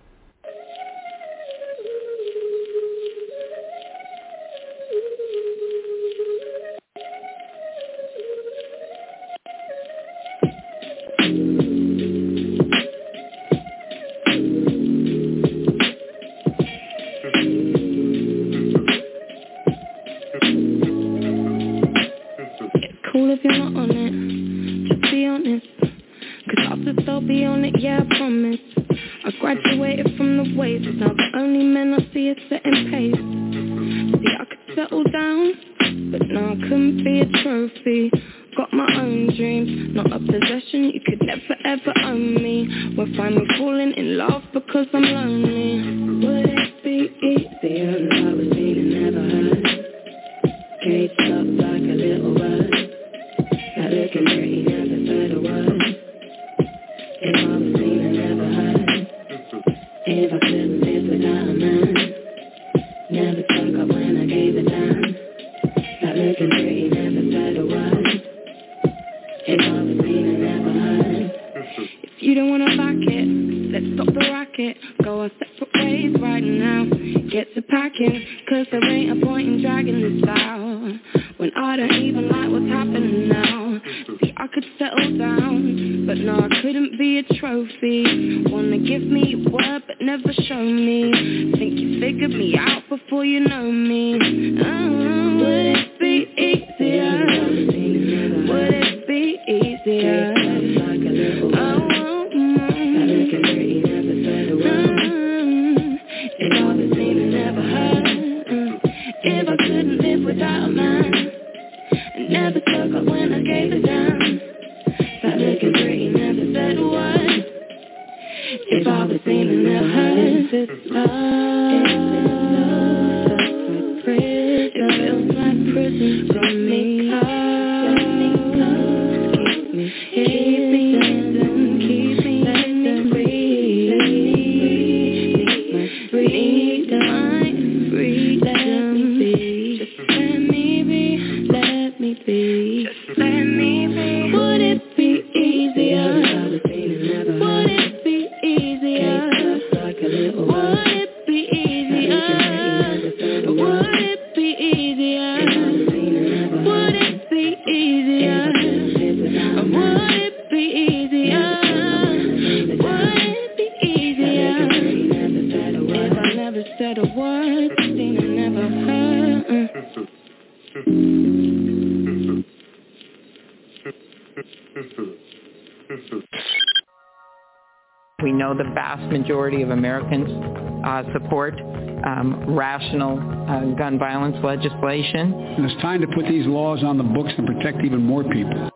Support um, rational uh, gun violence legislation. And it's time to put these laws on the books and protect even more people.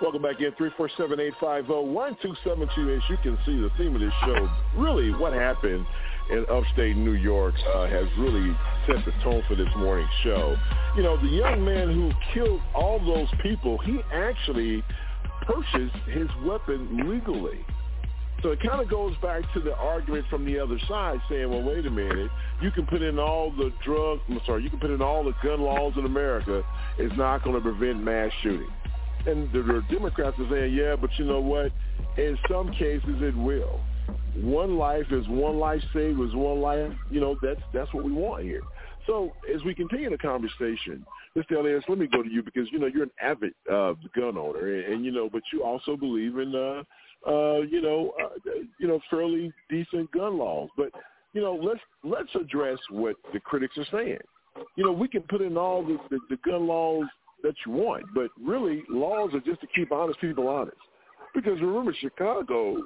Welcome back in, 347-850-1272. As you can see, the theme of this show, really what happened in upstate New York uh, has really set the tone for this morning's show. You know, the young man who killed all those people, he actually purchased his weapon legally. So it kind of goes back to the argument from the other side saying, well, wait a minute, you can put in all the drug, I'm sorry, you can put in all the gun laws in America. It's not going to prevent mass shooting. And the, the Democrats are saying, yeah, but you know what? In some cases, it will. One life is one life saved is one life. You know, that's that's what we want here. So as we continue the conversation, Mr. Elias, let me go to you because you know you're an avid uh, gun owner, and, and you know, but you also believe in uh, uh, you know, uh, you know, fairly decent gun laws. But you know, let's let's address what the critics are saying. You know, we can put in all the, the, the gun laws that you want, but really, laws are just to keep honest people honest. Because remember, Chicago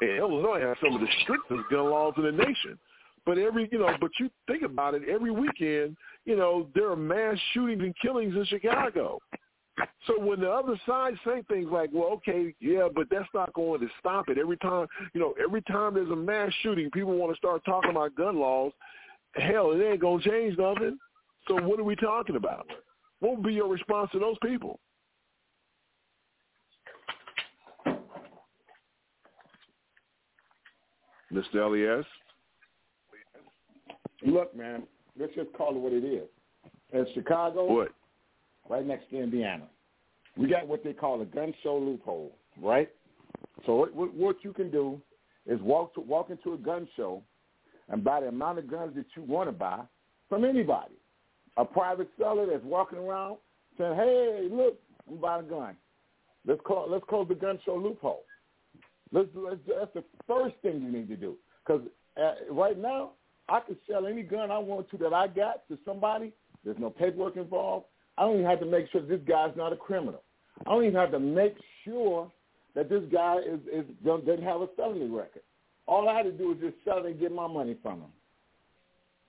and Illinois have some of the strictest gun laws in the nation. But every, you know, but you think about it, every weekend, you know, there are mass shootings and killings in Chicago. So when the other side say things like, well, okay, yeah, but that's not going to stop it. Every time, you know, every time there's a mass shooting, people want to start talking about gun laws. Hell, it ain't going to change nothing. So what are we talking about? What would be your response to those people? Mr. Elias? Look, man, let's just call it what it is. In Chicago, what? Right next to Indiana, we got what they call a gun show loophole, right? So what, what, what you can do is walk to, walk into a gun show and buy the amount of guns that you want to buy from anybody. A private seller that's walking around saying, "Hey, look, I'm buying a gun. Let's call let's close the gun show loophole." Let's, let's, that's the first thing you need to do. Because uh, right now, I can sell any gun I want to that I got to somebody. There's no paperwork involved. I don't even have to make sure this guy's not a criminal. I don't even have to make sure that this guy is, is doesn't have a felony record. All I had to do is just sell and get my money from him.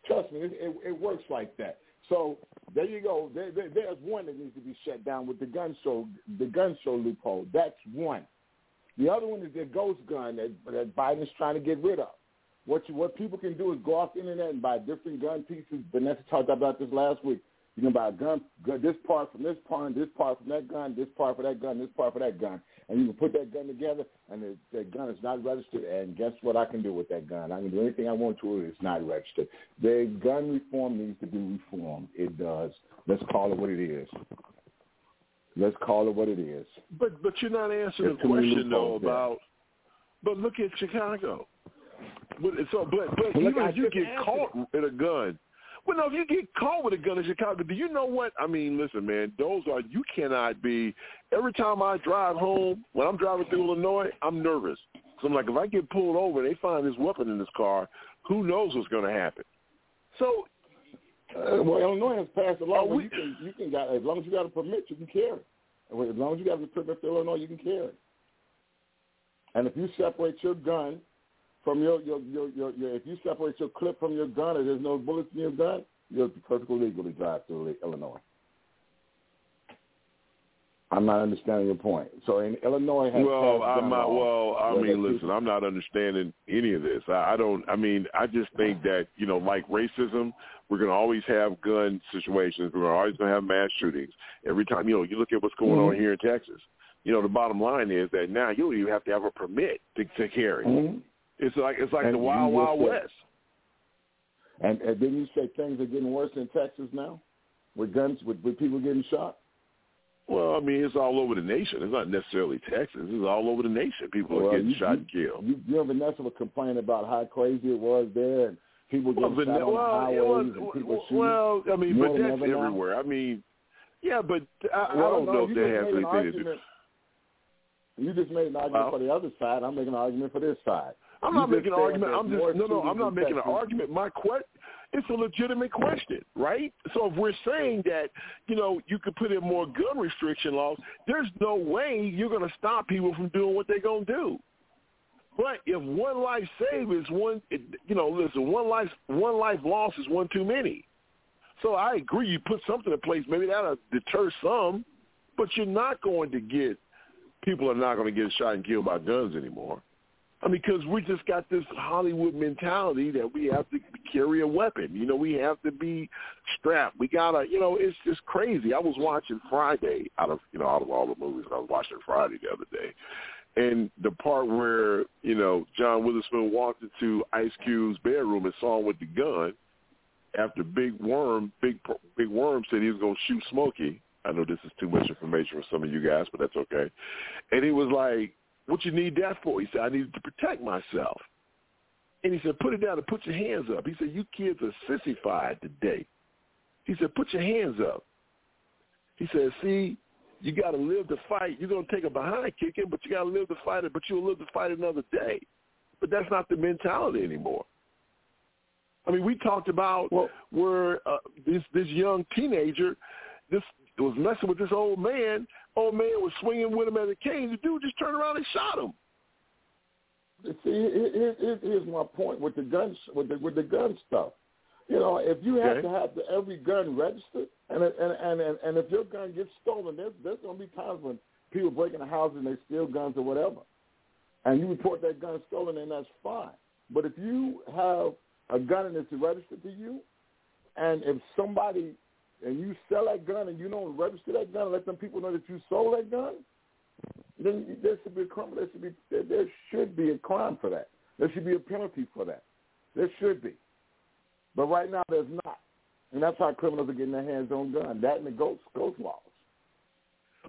Trust me, it, it, it works like that. So there you go. There, there, there's one that needs to be shut down with the gun show, the gun show loophole. That's one. The other one is the ghost gun that, that Biden's trying to get rid of. What you, what people can do is go off the internet and buy different gun pieces. Vanessa talked about this last week. You can buy a gun, this part from this part, this part from that gun, this part for that gun, this part for that gun, and you can put that gun together, and the, the gun is not registered. And guess what I can do with that gun? I can do anything I want to it. It's not registered. The gun reform needs to be reformed. It does. Let's call it what it is. Let's call it what it is. But but you're not answering the question though about. But look at Chicago. But so but but look, even if you get answered caught with a gun, well, no, if you get caught with a gun in Chicago, do you know what? I mean, listen, man, those are you cannot be. Every time I drive home, when I'm driving through Illinois, I'm nervous. So I'm like, if I get pulled over, and they find this weapon in this car. Who knows what's going to happen? So Uh, well, Illinois has passed a law where we- you can you can got as long as you got a permit, you can carry. As long as you got a permit for Illinois, you can carry. And if you separate your gun from your your, your your your if you separate your clip from your gun and there's no bullets in your gun, you're perfectly legal to drive through Illinois. I'm not understanding your point. So in Illinois, has well, I'm not. Well, I mean, listen, I'm not understanding any of this. I, I don't. I mean, I just think that you know, like racism, we're going to always have gun situations. We're always going to have mass shootings. Every time, you know, you look at what's going on Mhm. here in Texas. You know, the bottom line is that now you don't even have to have a permit to, to carry. Mhm. It's like it's like And the wild wild said- west. And, and didn't you say things are getting worse in Texas now, with guns, with, with people getting shot? Well, I mean, it's all over the nation. It's not necessarily Texas. It's all over the nation. People are getting you- shot and killed. You, you and Vanessa were complaining about how crazy it was there, and people Well, getting Van- shot on well, the highways was- and people shooting. well, I mean, but that's everywhere. I mean, yeah, but I, I don't no, know you if that just has made an to do. argument. You just made an argument Well- for the other side. I'm making an argument for this side. I'm not making an argument. I'm just no, no. I'm not making an argument. My question, it's a legitimate question, right? So if we're saying that you know you could put in more gun restriction laws, there's no way you're going to stop people from doing what they're going to do. But if one life saved is one, you know, listen, one life one life lost is one too many. So I agree. You put something in place, maybe that'll deter some, but you're not going to get people are not going to get shot and killed by guns anymore. I mean, because we just got this Hollywood mentality that we have to carry a weapon. You know, we have to be strapped. We gotta, you know, it's just crazy. I was watching Friday out of, you know, out of all the movies, I was watching Friday the other day, and the part where you know John Witherspoon walked into Ice Cube's bedroom and saw him with the gun. After Big Worm, Big Big Worm said he was to shoot Smokey. I know this is too much information for some of you guys, but that's okay. And he was like, what you need that for? He said, I needed to protect myself. And he said, put it down and put your hands up. He said, you kids are sissified today. He said, put your hands up. He said, see, you got to live to fight. You're going to take a behind kicking, but you got to live to fight it, but you'll live to fight another day. But that's not the mentality anymore. I mean, we talked about well, where uh, this this young teenager, this was messing with this old man. Old man was swinging with him as a cane. The dude just turned around and shot him. See, here- here- here- here's my point with the guns, with the with the gun stuff. You know, if you have Okay. to have the, every gun registered, and and and and, if your gun gets stolen, there's there's going to be times when people break in the house and they steal guns or whatever, and you report that gun stolen, and that's fine. But if you have a gun and it's registered to you, and if somebody and you sell that gun and you don't register that gun, and let them people know that you sold that gun, then there should be a crime. There should be there, there should be a crime for that. There should be a penalty for that. There should be, but right now there's not, and that's how criminals are getting their hands on guns. That and the ghost ghost laws.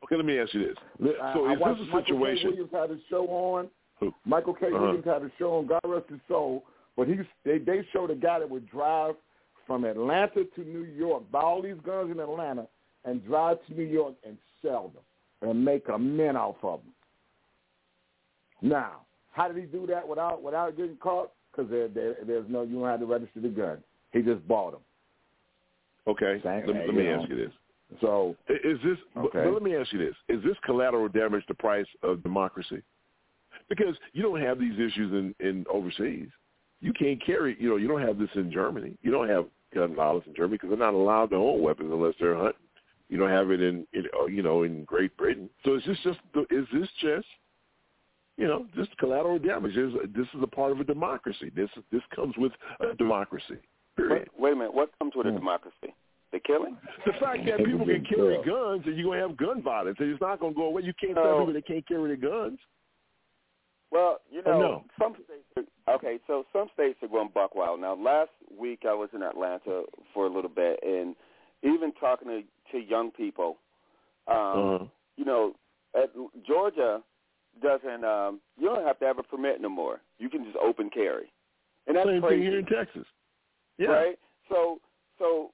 Okay, let me ask you this. I- So I is watched this a Michael K. situation? Williams had a show on. Who? Michael K. Uh-huh. Williams had a show on. God rest his soul. But he they they showed a guy that would drive from Atlanta to New York, buy all these guns in Atlanta, and drive to New York and sell them and make a mint off of them. Now, how did he do that without without getting caught? Because there, there, there's no you don't have to register the gun. He just bought them. Okay, Same- let, hey, let me you ask you this. So Is this? but- Okay. But let me ask you this: Is this collateral damage the price of democracy? Because you don't have these issues in in overseas. You can't carry. You know, you don't have this in Germany. You don't have gun violence in Germany because they're not allowed to own weapons unless they're hunting. You don't have it in, in uh, you know in Great Britain. So is this just is this just you know just collateral damage? Is this is a part of a democracy? This this comes with a democracy. Period. Wait, wait a minute. What comes with Hmm. a democracy? The killing? The fact that people can carry guns and you're going to have gun violence and it's not going to go away. You can't tell No. people they can't carry their guns. Well, you Or know, no? some states. Okay, so some states are going buck wild. Now, last week I was in Atlanta for a little bit, and even talking to to young people, um, Uh-huh. you know, at Georgia doesn't. Um, you don't have to have a permit no more. You can just open carry, and that's Same crazy. thing here in Texas. Yeah. Right. So so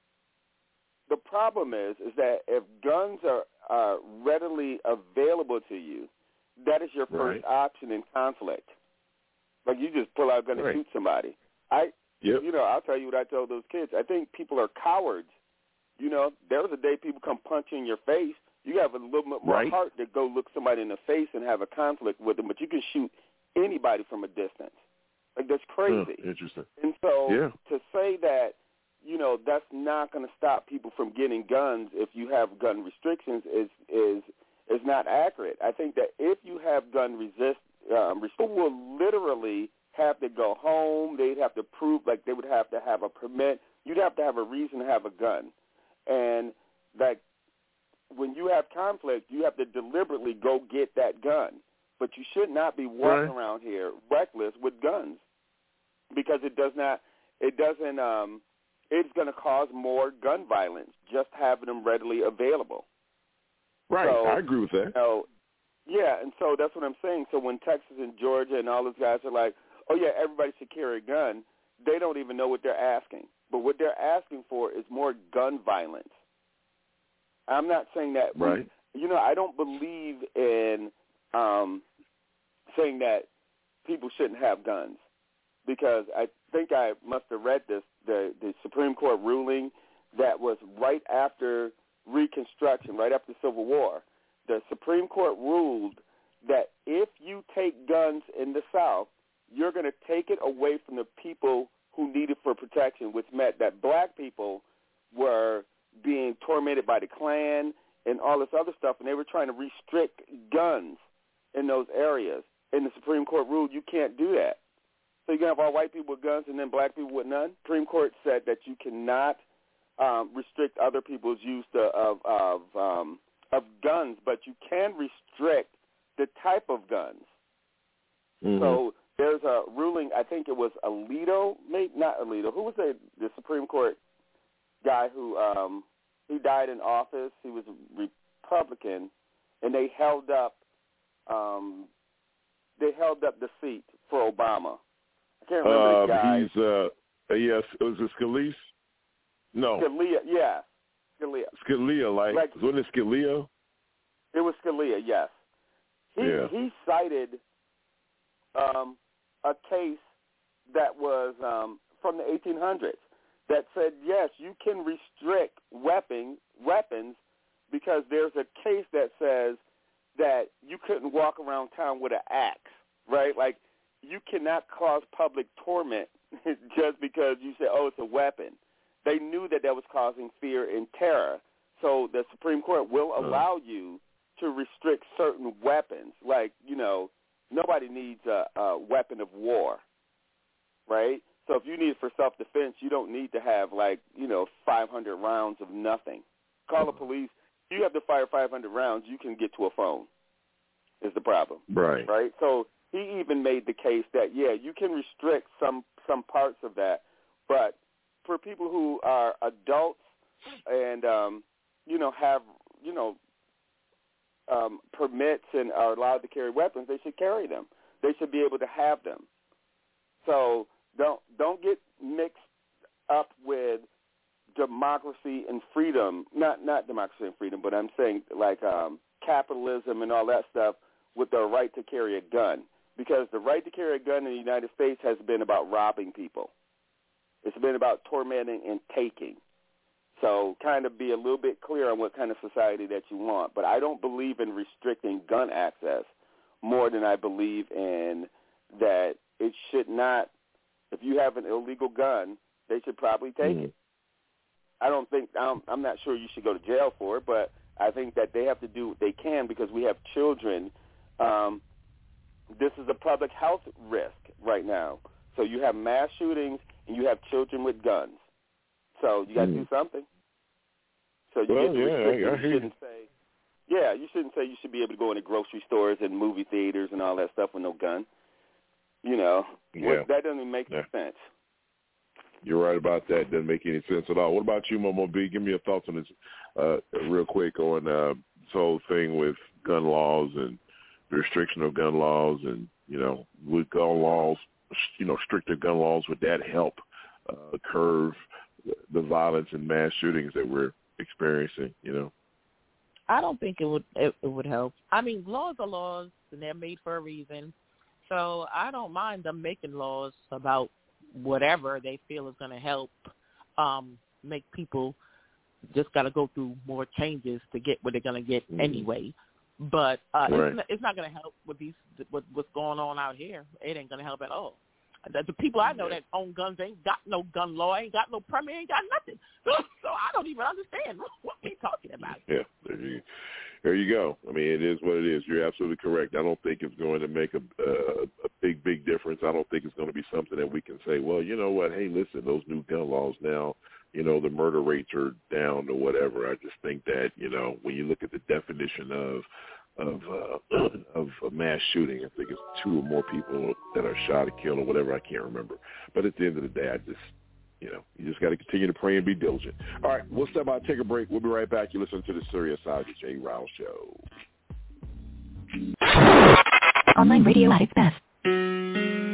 the problem is is that if guns are are readily available to you, that is your first Right. option in conflict. Like you just pull out a gun Right. and shoot somebody. I Yep. you know, I'll tell you what I told those kids. I think people are cowards. You know, there was a day people come punch you in your face. You have a little bit more Right. heart to go look somebody in the face and have a conflict with them, but you can shoot anybody from a distance. Like that's crazy. Hmm, interesting. And so Yeah. to say that, you know, that's not going to stop people from getting guns if you have gun restrictions is is is not accurate. I think that if you have gun resist, um, people will literally have to go home. They'd have to prove like they would have to have a permit. You'd have to have a reason to have a gun, and like when you have conflict, you have to deliberately go get that gun. But you should not be walking Right. around here reckless with guns because it does not. It doesn't. Um, it's going to cause more gun violence just having them readily available. Right. So, I agree with that. you know, yeah, and so that's what I'm saying. So when Texas and Georgia and all those guys are like, "Oh yeah, everybody should carry a gun," they don't even know what they're asking. But what they're asking for is more gun violence. I'm not saying that. Right. you know, I don't believe in um, saying that people shouldn't have guns because I think I must have read this the the Supreme Court ruling that was right after Reconstruction, right after the Civil War. The Supreme Court ruled that if you take guns in the South, you're going to take it away from the people who need it for protection, which meant that black people were being tormented by the Klan and all this other stuff, and they were trying to restrict guns in those areas. And the Supreme Court ruled you can't do that. So going to have all white people with guns and then black people with none? Supreme Court said that you cannot um, restrict other people's use of, of, um, of guns, but you can restrict the type of guns. Mhm. So there's a ruling. I think it was Alito, maybe not Alito. Who was the the Supreme Court guy who um he died in office? He was a Republican, and they held up um they held up the seat for Obama. I can't remember the guy. Um, he's uh yes, was it Scalise? No, Scalia, yeah, Scalia. Scalia. Like, Like- wasn't it Scalia? It was Scalia, yes. He Yeah. he cited um, a case that was um, from the 1800s that said yes, you can restrict weapon weapons because there's a case that says that you couldn't walk around town with an axe, right? Like you cannot cause public torment [laughs] just because you say, oh, it's a weapon. They knew that that was causing fear and terror. So the Supreme Court will allow you to restrict certain weapons. Like, you know, nobody needs a, a weapon of war, right? So if you need it for self-defense, you don't need to have, like, you know, 500 rounds of nothing. Call the police. You have to fire 500 rounds, you can get to a phone is the problem Right. right? So he even made the case that yeah, you can restrict some some parts of that, but for people who are adults and um, you know have you know um, permits and are allowed to carry weapons, they should carry them. They should be able to have them. So don't don't get mixed up with democracy and freedom. Not not democracy and freedom, but I'm saying like um, capitalism and all that stuff with the right to carry a gun. Because the right to carry a gun in the United States has been about robbing people. It's been about tormenting and taking. So kind of be a little bit clear on what kind of society that you want. But I don't believe in restricting gun access more than I believe in that it should not, if you have an illegal gun, they should probably take it. I don't think, I'm, I'm not sure you should go to jail for it, but I think that they have to do what they can because we have children. Um, this is a public health risk right now. So you have mass shootings and you have children with guns. So you got to Mm. do something. So you Well, get yeah, I- I you shouldn't say, yeah, you shouldn't say you should be able to go into grocery stores and movie theaters and all that stuff with no gun. You know, Yeah. That doesn't make Yeah. sense. You're right about that. Doesn't make any sense at all. What about you, Momo B? Give me your thoughts on this uh, real quick on uh, this whole thing with gun laws and the restriction of gun laws and, you know, with gun laws, you know, stricter gun laws, would that help uh, curb the violence and mass shootings that we're experiencing, you know? I don't think it would it, it would help. I mean, laws are laws, and they're made for a reason. So I don't mind them making laws about whatever they feel is going to help um, make people just got to go through more changes to get what they're going to get Mhm. anyway. But uh, Right. it's, not, it's not going to help with these with what's going on out here. It ain't going to help at all. The, the people I know that own guns ain't got no gun law, ain't got no permit, ain't got nothing. [laughs] So, I don't even understand [laughs] what we talking about. Yeah, there you, there you go. I mean, it is what it is. You're absolutely correct. I don't think it's going to make a, a, a big, big difference. I don't think it's going to be something that we can say, well, you know what? Hey, listen, those new gun laws now you know, the murder rates are down or whatever. I just think that, you know, when you look at the definition of of uh, [clears throat] of a mass shooting. I think it's two or more people that are shot or killed or whatever. I can't remember. But at the end of the day, I just you know, you just got to continue to pray and be diligent. All right, we'll step out, take a break. We'll be right back. You listen to the Serious Side the Jay Rouse Show. Online radio at its best.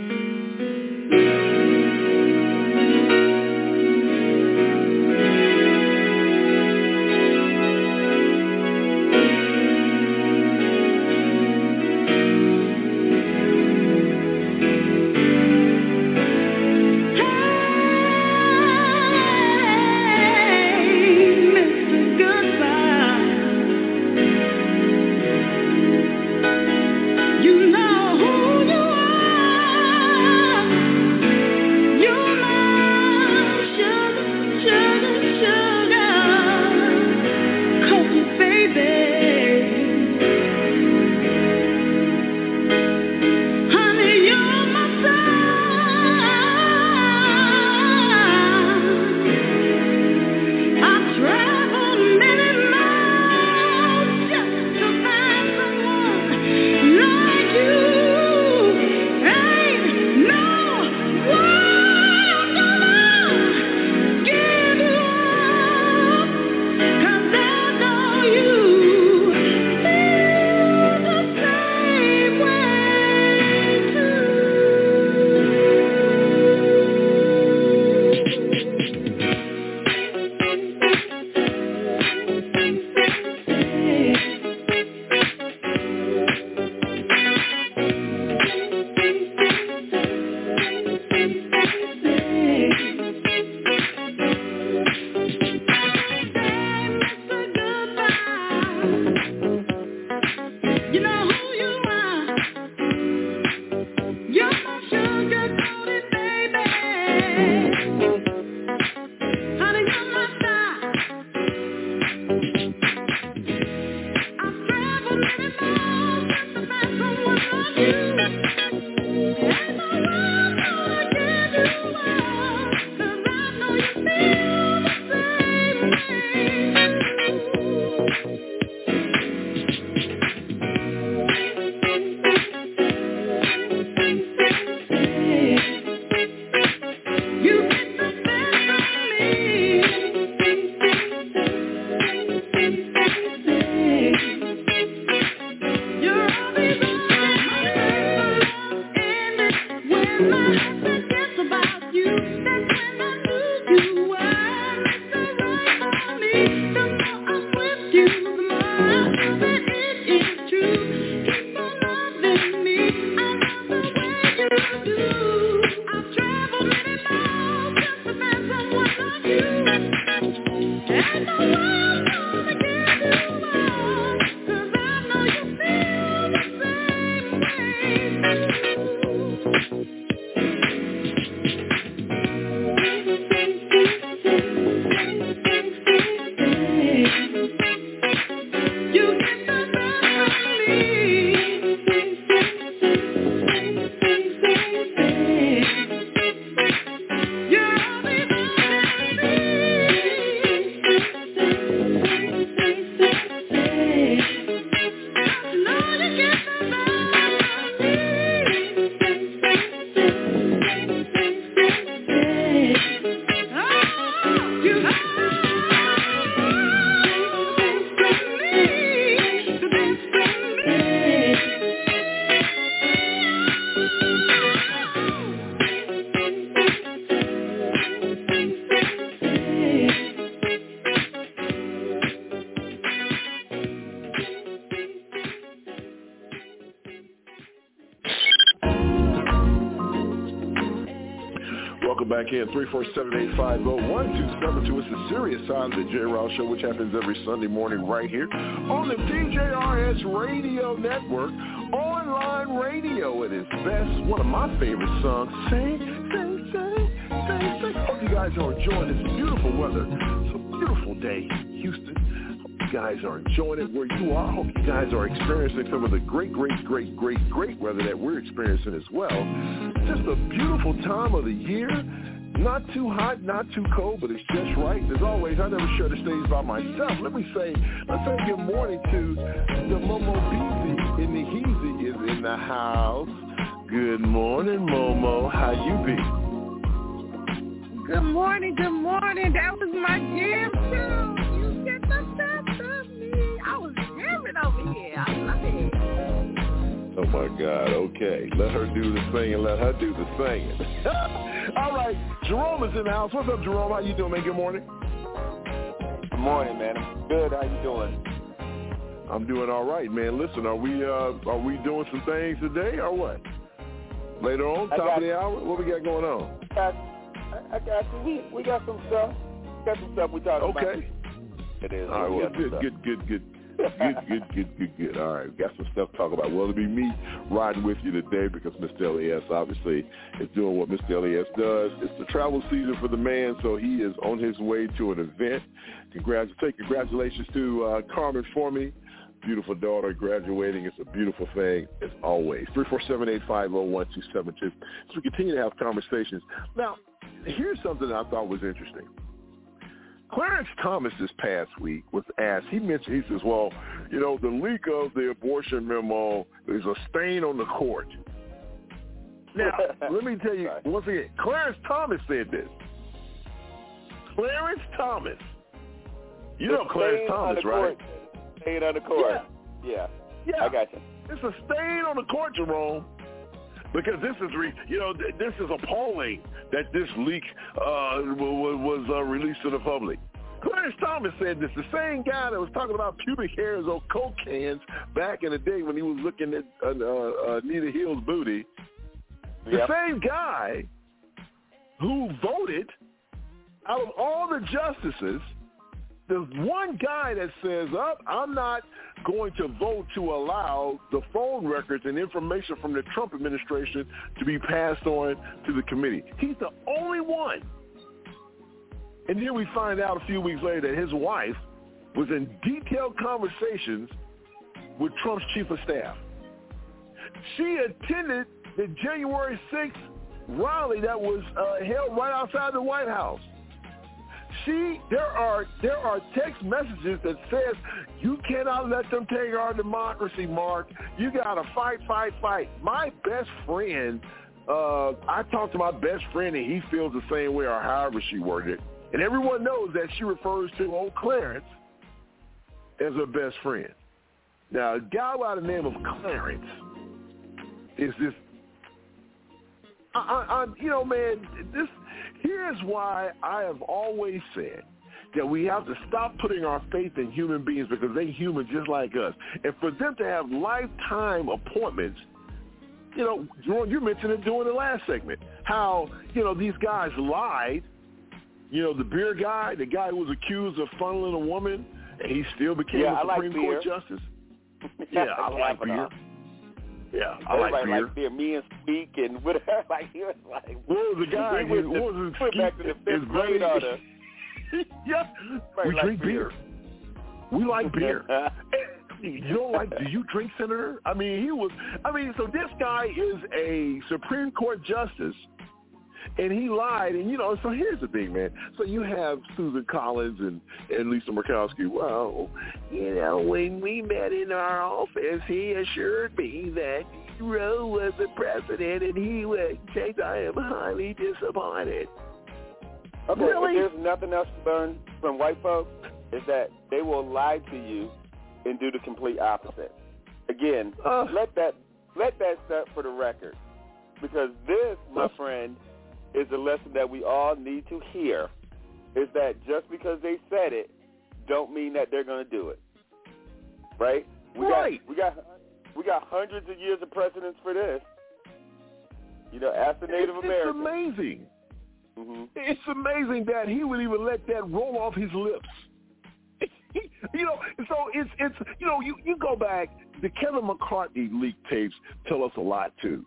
Again, 347-850-1272. It's the serious of the J. Rouse Show, which happens every Sunday morning right here on the DJRS Radio Network online radio at its best. One of my favorite songs. Say, say, say, say, say. Hope you guys are enjoying this beautiful weather. It's a beautiful day, Houston. Guys are enjoying it where you are. Hope you guys are experiencing some of the great, great, great, great, great weather that we're experiencing as well. Just a beautiful time of the year. Not too hot, not too cold, but it's just right. As always, I never share the stage by myself. Let me say, let's say good morning to the Momo Beezy in the Heezy is in the house. Good morning, Momo. How you be? Good morning, good morning. That was my jam too. You get the best of me. I was jamming over here. I love it. Oh my God. Okay. Let her do the singing. Let her do the singing. [laughs] All right. Jerome is in the house. What's up, Jerome? How you doing, man? Good morning. Good morning, man. I'm good. How you doing? I'm doing all right, man. Listen, are we uh are we doing some things today or what? Later on, top of the hour, what we got going on? I got, I got you. We we got some stuff. Got some stuff we talking okay. about. Okay. It is. All right. Well, good, good, good, good good, good, good, good, good. All right, got some stuff to talk about. Well, it'll be me riding with you today because Mr. Elias obviously is doing what Mr. Elias does. It's the travel season for the man, so he is on his way to an event. Congratulations, congratulations to uh, Carmen for me. Beautiful daughter graduating. It's a beautiful thing as always. 347-850-1272. So we continue to have conversations. Now, here's something I thought was interesting. Clarence Thomas this past week was asked, he mentioned, he says, well, you know, the leak of the abortion memo is a stain on the court. Now, [laughs] let me tell you, once again, Clarence Thomas said this. Clarence Thomas. You know Clarence Thomas, right? Stain on the court. Yeah. yeah. Yeah. I got you. It's a stain on the court, Jerome because this is, re, you know, this is appalling that this leak uh, was uh, released to the public. Clarence Thomas said this, the same guy that was talking about pubic hairs on coke cans back in the day when he was looking at uh, uh, Nita Hill's booty. The yep. same guy who voted out of all the justices, there's one guy that says, oh, I'm not going to vote to allow the phone records and information from the Trump administration to be passed on to the committee. He's the only one. And then we find out a few weeks later that his wife was in detailed conversations with Trump's chief of staff. She attended the January 6th rally that was uh, held right outside the White House. See, there are there are text messages that says you cannot let them take our democracy, Mark. You got to fight, fight, fight. My best friend, uh, I talked to my best friend, and he feels the same way, or however she worded it. And everyone knows that she refers to old Clarence as her best friend. Now, a guy by the name of Clarence is this. I, I, I, you know, man, this Here's why I have always said that we have to stop putting our faith in human beings because they're human just like us. And for them to have lifetime appointments, you know, Jerome, you mentioned it during the last segment, how, you know, these guys lied. You know, the beer guy, the guy who was accused of funneling a woman, and he still became yeah, a Supreme like Court justice. [laughs] yeah, I like beer. Yeah, I Everybody like beer. Like beer. Me and Speak and whatever. [laughs] Like he was like. What was the guy? We What was went back to the fifth grade on the. yeah, we like drink beer. beer. We like beer. [laughs] you don't like? Do you drink, Senator? I mean, he was. I mean, so this guy is a Supreme Court justice, and he lied. And you know, so here's the thing, man. So you have Susan Collins and and Lisa Murkowski. Well, you know, when we met in our office, he assured me that Roe was the precedent, and he would say, "I am highly disappointed." Okay, really? if there's nothing else to learn from white folks, is that they will lie to you and do the complete opposite. Again, uh, let that let that set for the record, because this, my friend, is a lesson that we all need to hear. Is that just because they said it, don't mean that they're going to do it. Right? We right. got we got we got hundreds of years of precedents for this. You know, as the Native it's, American. It's amazing. Mm-hmm. It's amazing that he would even let that roll off his lips. [laughs] You know, so it's it's you know you you go back. The Kevin McCarthy leak tapes tell us a lot too.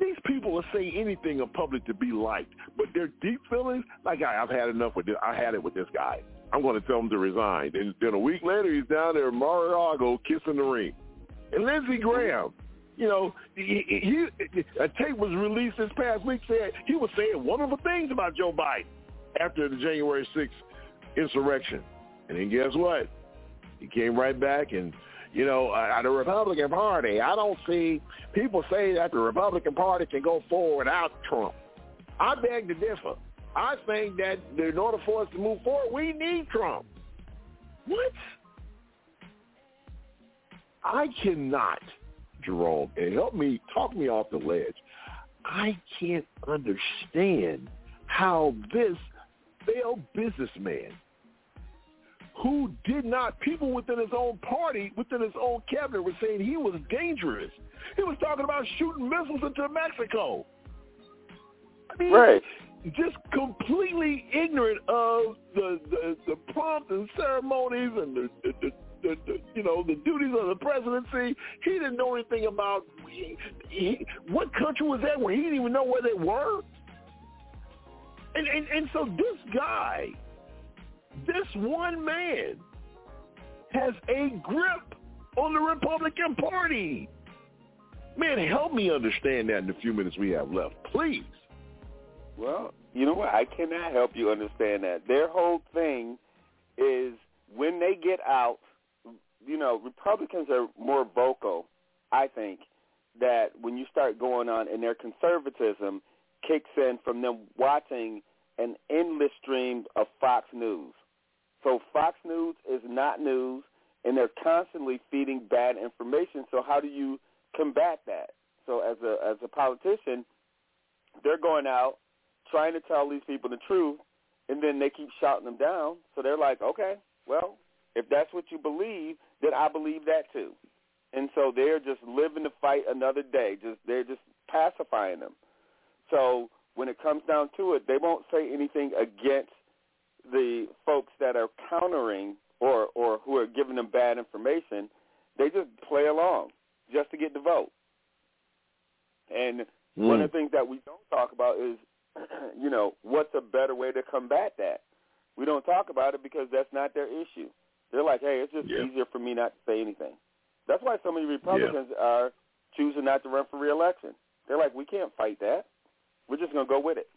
These people will say anything in public to be liked, but their deep feelings, like I, I've had enough with this. I had it with this guy. I'm going to tell him to resign. And then a week later, he's down there in Mar-a-Lago kissing the ring. And Lindsey Graham, you know, he, he, a tape was released this past week said he was saying wonderful things about Joe Biden after the January 6th insurrection. And then guess what? He came right back and, you know, uh, the Republican Party, I don't see people say that the Republican Party can go forward without Trump. I beg to differ. I think that in order for us to move forward, we need Trump. What? I cannot, Jerome, and help me talk me off the ledge. I can't understand how this failed businessman who did not, people within his own party, within his own cabinet were saying he was dangerous. He was talking about shooting missiles into Mexico. I mean, right. Just completely ignorant of the the, the pomp and ceremonies and the, the, the the, the, you know the duties of the presidency. He didn't know anything about he, he, what country was that where he didn't even know where they were. And, and and so this guy this one man has a grip on the Republican Party. Man, help me understand that in the few minutes we have left, please. Well, you know what? I cannot help you understand that. Their whole thing is when they get out, you know, Republicans are more vocal, I think, that when you start going on and their conservatism kicks in from them watching an endless stream of Fox News. So Fox News is not news, and they're constantly feeding bad information. So how do you combat that? So as a as a politician, they're going out trying to tell these people the truth, and then they keep shouting them down. So they're like, okay, well, if that's what you believe, then I believe that too. And so they're just living to fight another day. Just they're just pacifying them. So when it comes down to it, they won't say anything against the folks that are countering or or who are giving them bad information, they just play along just to get the vote. And mm. one of the things that we don't talk about is, [clears throat] you know, what's a better way to combat that? We don't talk about it because that's not their issue. They're like, hey, it's just yeah. easier for me not to say anything. That's why so many Republicans yeah. are choosing not to run for reelection. They're like, we can't fight that. We're just going to go with it.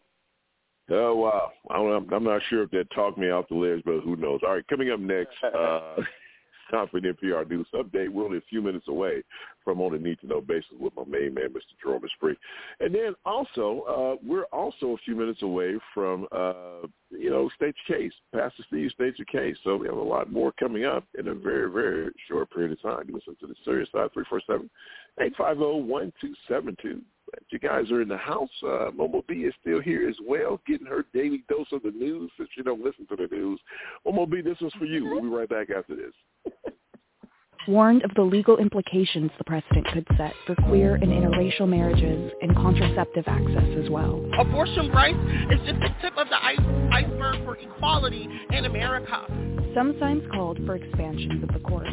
Oh wow! I don't, I'm not sure if that talked me off the ledge, but who knows? All right, coming up next, [laughs] uh, [laughs] time for NPR News update. We're only a few minutes away from on a need to know basis with my main man, Mr. Jerome Free, And then also, uh, we're also a few minutes away from, uh, you know, states case, Pastor Steve states case. So we have a lot more coming up in a very, very short period of time. You listen to the Serious Side, Glad you guys are in the house. Uh, Momo B is still here as well, getting her daily dose of the news since she don't listen to the news. Momo B, this one's for you. We'll be right back after this. Warned of the legal implications the precedent could set for queer and interracial marriages and contraceptive access as well. Abortion rights is just the tip of the iceberg for equality in America. Some signs called for expansions of the court.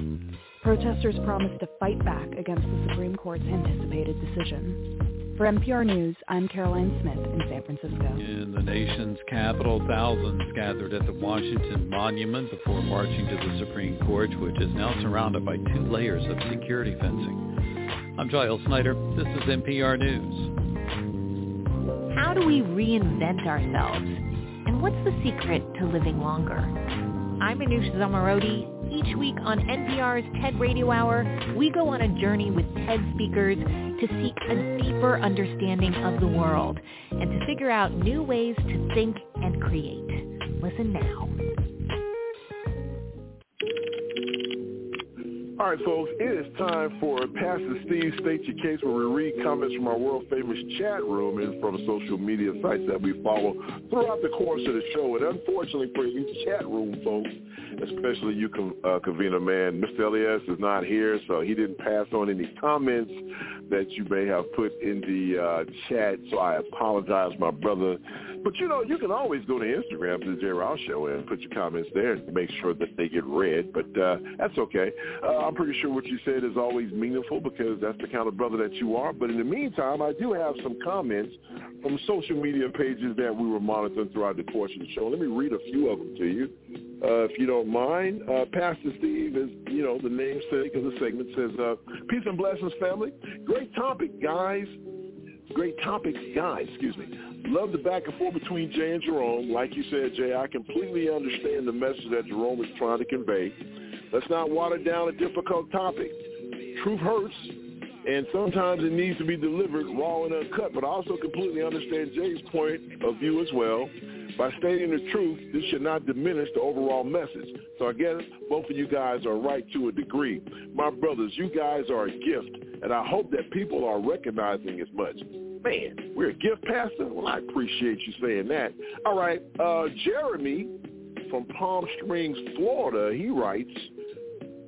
Protesters promised to fight back against the Supreme Court's anticipated decision. For NPR News, I'm Caroline Smith in San Francisco. In the nation's capital, thousands gathered at the Washington Monument before marching to the Supreme Court, which is now surrounded by two layers of security fencing. I'm Giles Snyder. This is NPR News. How do we reinvent ourselves? And what's the secret to living longer? I'm Manoush Zomorodi each week on NPR's TED Radio Hour, we go on a journey with TED speakers to seek a deeper understanding of the world and to figure out new ways to think and create. Listen now. All right, folks, it is time for Pastor Steve State Your Case, where we read comments from our world-famous chat room and from social media sites that we follow throughout the course of the show. And unfortunately for you chat room folks, especially you, uh, man, Mr. Elias is not here, so he didn't pass on any comments that you may have put in the uh, chat. So I apologize, my brother. But you know, you can always go to Instagram to the J. Rouse Show and put your comments there and make sure that they get read. But uh, that's okay. Uh, I'm pretty sure what you said is always meaningful because that's the kind of brother that you are. But in the meantime, I do have some comments from social media pages that we were monitoring throughout the course of the show. Let me read a few of them to you. Uh, if you don't mind, uh, Pastor Steve is, you know, the namesake of the segment says, uh, peace and blessings, family. Great topic, guys. Great topics, guys, excuse me. Love the back and forth between Jay and Jerome. Like you said, Jay, I completely understand the message that Jerome is trying to convey. Let's not water down a difficult topic. Truth hurts, and sometimes it needs to be delivered raw and uncut, but I also completely understand Jay's point of view as well. By stating the truth, this should not diminish the overall message. So I guess both of you guys are right to a degree. My brothers, you guys are a gift, and I hope that people are recognizing as much. Man, we're a gift, Pastor? Well, I appreciate you saying that. All right, uh, Jeremy from Palm Springs, Florida, he writes,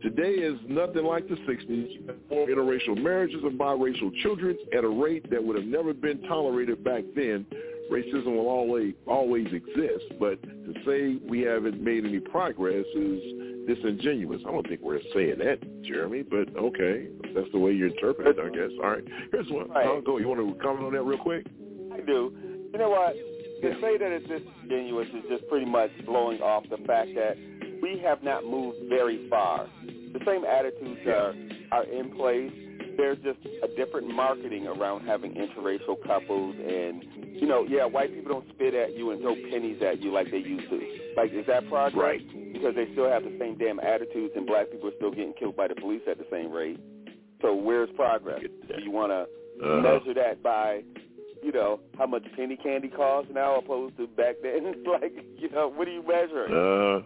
Today is nothing like the 60s. More interracial marriages and biracial children at a rate that would have never been tolerated back then racism will always always exist, but to say we haven't made any progress is disingenuous. I don't think we're saying that, Jeremy, but okay, that's the way you interpret it, I guess. All right, here's one. Right. I'll go. You want to comment on that real quick? I do. You know what? To say that it's disingenuous is just pretty much blowing off the fact that we have not moved very far. The same attitudes yeah. are are in place. There's just a different marketing around having interracial couples and you know, yeah, white people don't spit at you and throw pennies at you like they used to. Like, is that progress? Right. Because they still have the same damn attitudes, and black people are still getting killed by the police at the same rate. So where's progress? Do you want to uh-huh. measure that by, you know, how much penny candy costs now opposed to back then? [laughs] like, you know, what are you measuring? Uh,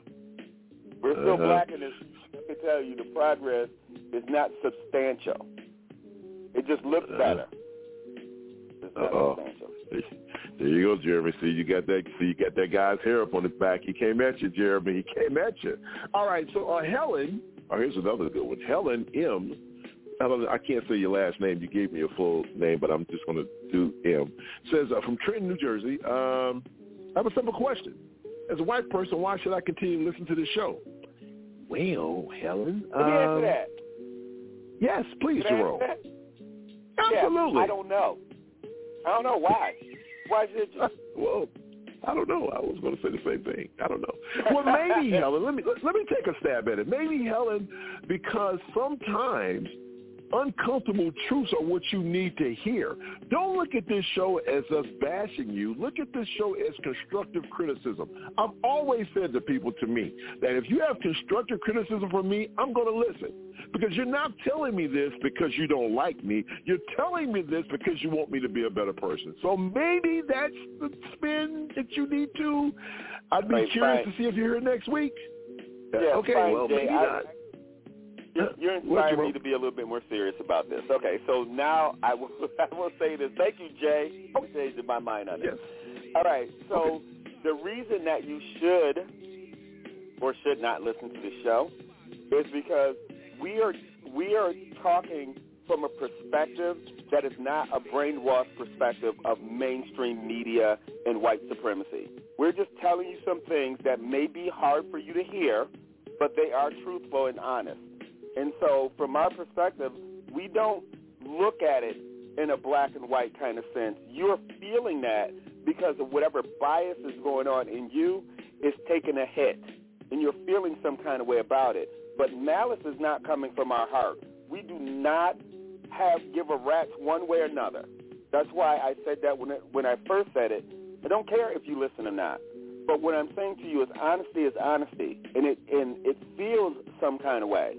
We're still uh-huh. black in this. I can tell you the progress is not substantial. It just looks uh-huh. better. Uh-oh. There you go, Jeremy. See, you got that. See, you got that guy's hair up on his back. He came at you, Jeremy. He came at you. All right. So, uh, Helen. Oh, here's another good one. Helen M. Helen, I can't say your last name. You gave me a full name, but I'm just going to do M. Says uh, from Trenton, New Jersey. Um, I have a simple question. As a white person, why should I continue to listen to this show? Well, Helen. Let me answer um, that. Yes, please, Jerome. Absolutely. Yeah, I don't know. I don't know why. Why should [laughs] you? Well, I don't know. I was going to say the same thing. I don't know. Well, maybe [laughs] Helen. Let me let me take a stab at it. Maybe Helen, because sometimes uncomfortable truths are what you need to hear. Don't look at this show as us bashing you. Look at this show as constructive criticism. I've always said to people to me that if you have constructive criticism from me, I'm going to listen. Because you're not telling me this because you don't like me. You're telling me this because you want me to be a better person. So maybe that's the spin that you need to. I'd be Right, curious fine. to see if you're here next week. Yeah, okay, fine, well, Jay. maybe I- not. You're inspiring me to be a little bit more serious about this. Okay, so now I will [laughs] I will say this. Thank you, Jay, for changing my mind on Yes. All right, so the reason that you should or should not listen to the show is because we are we are talking from a perspective that is not a brainwashed perspective of mainstream media and white supremacy. We're just telling you some things that may be hard for you to hear, but they are truthful and honest. And so from our perspective, we don't look at it in a black and white kind of sense. You're feeling that because of whatever bias is going on in you is taking a hit. And you're feeling some kind of way about it. But malice is not coming from our heart. We do not have give a rat's one way or another. That's why I said that when it, when I first said it. I don't care if you listen or not. But what I'm saying to you is honesty is honesty, and it and it feels some kind of way.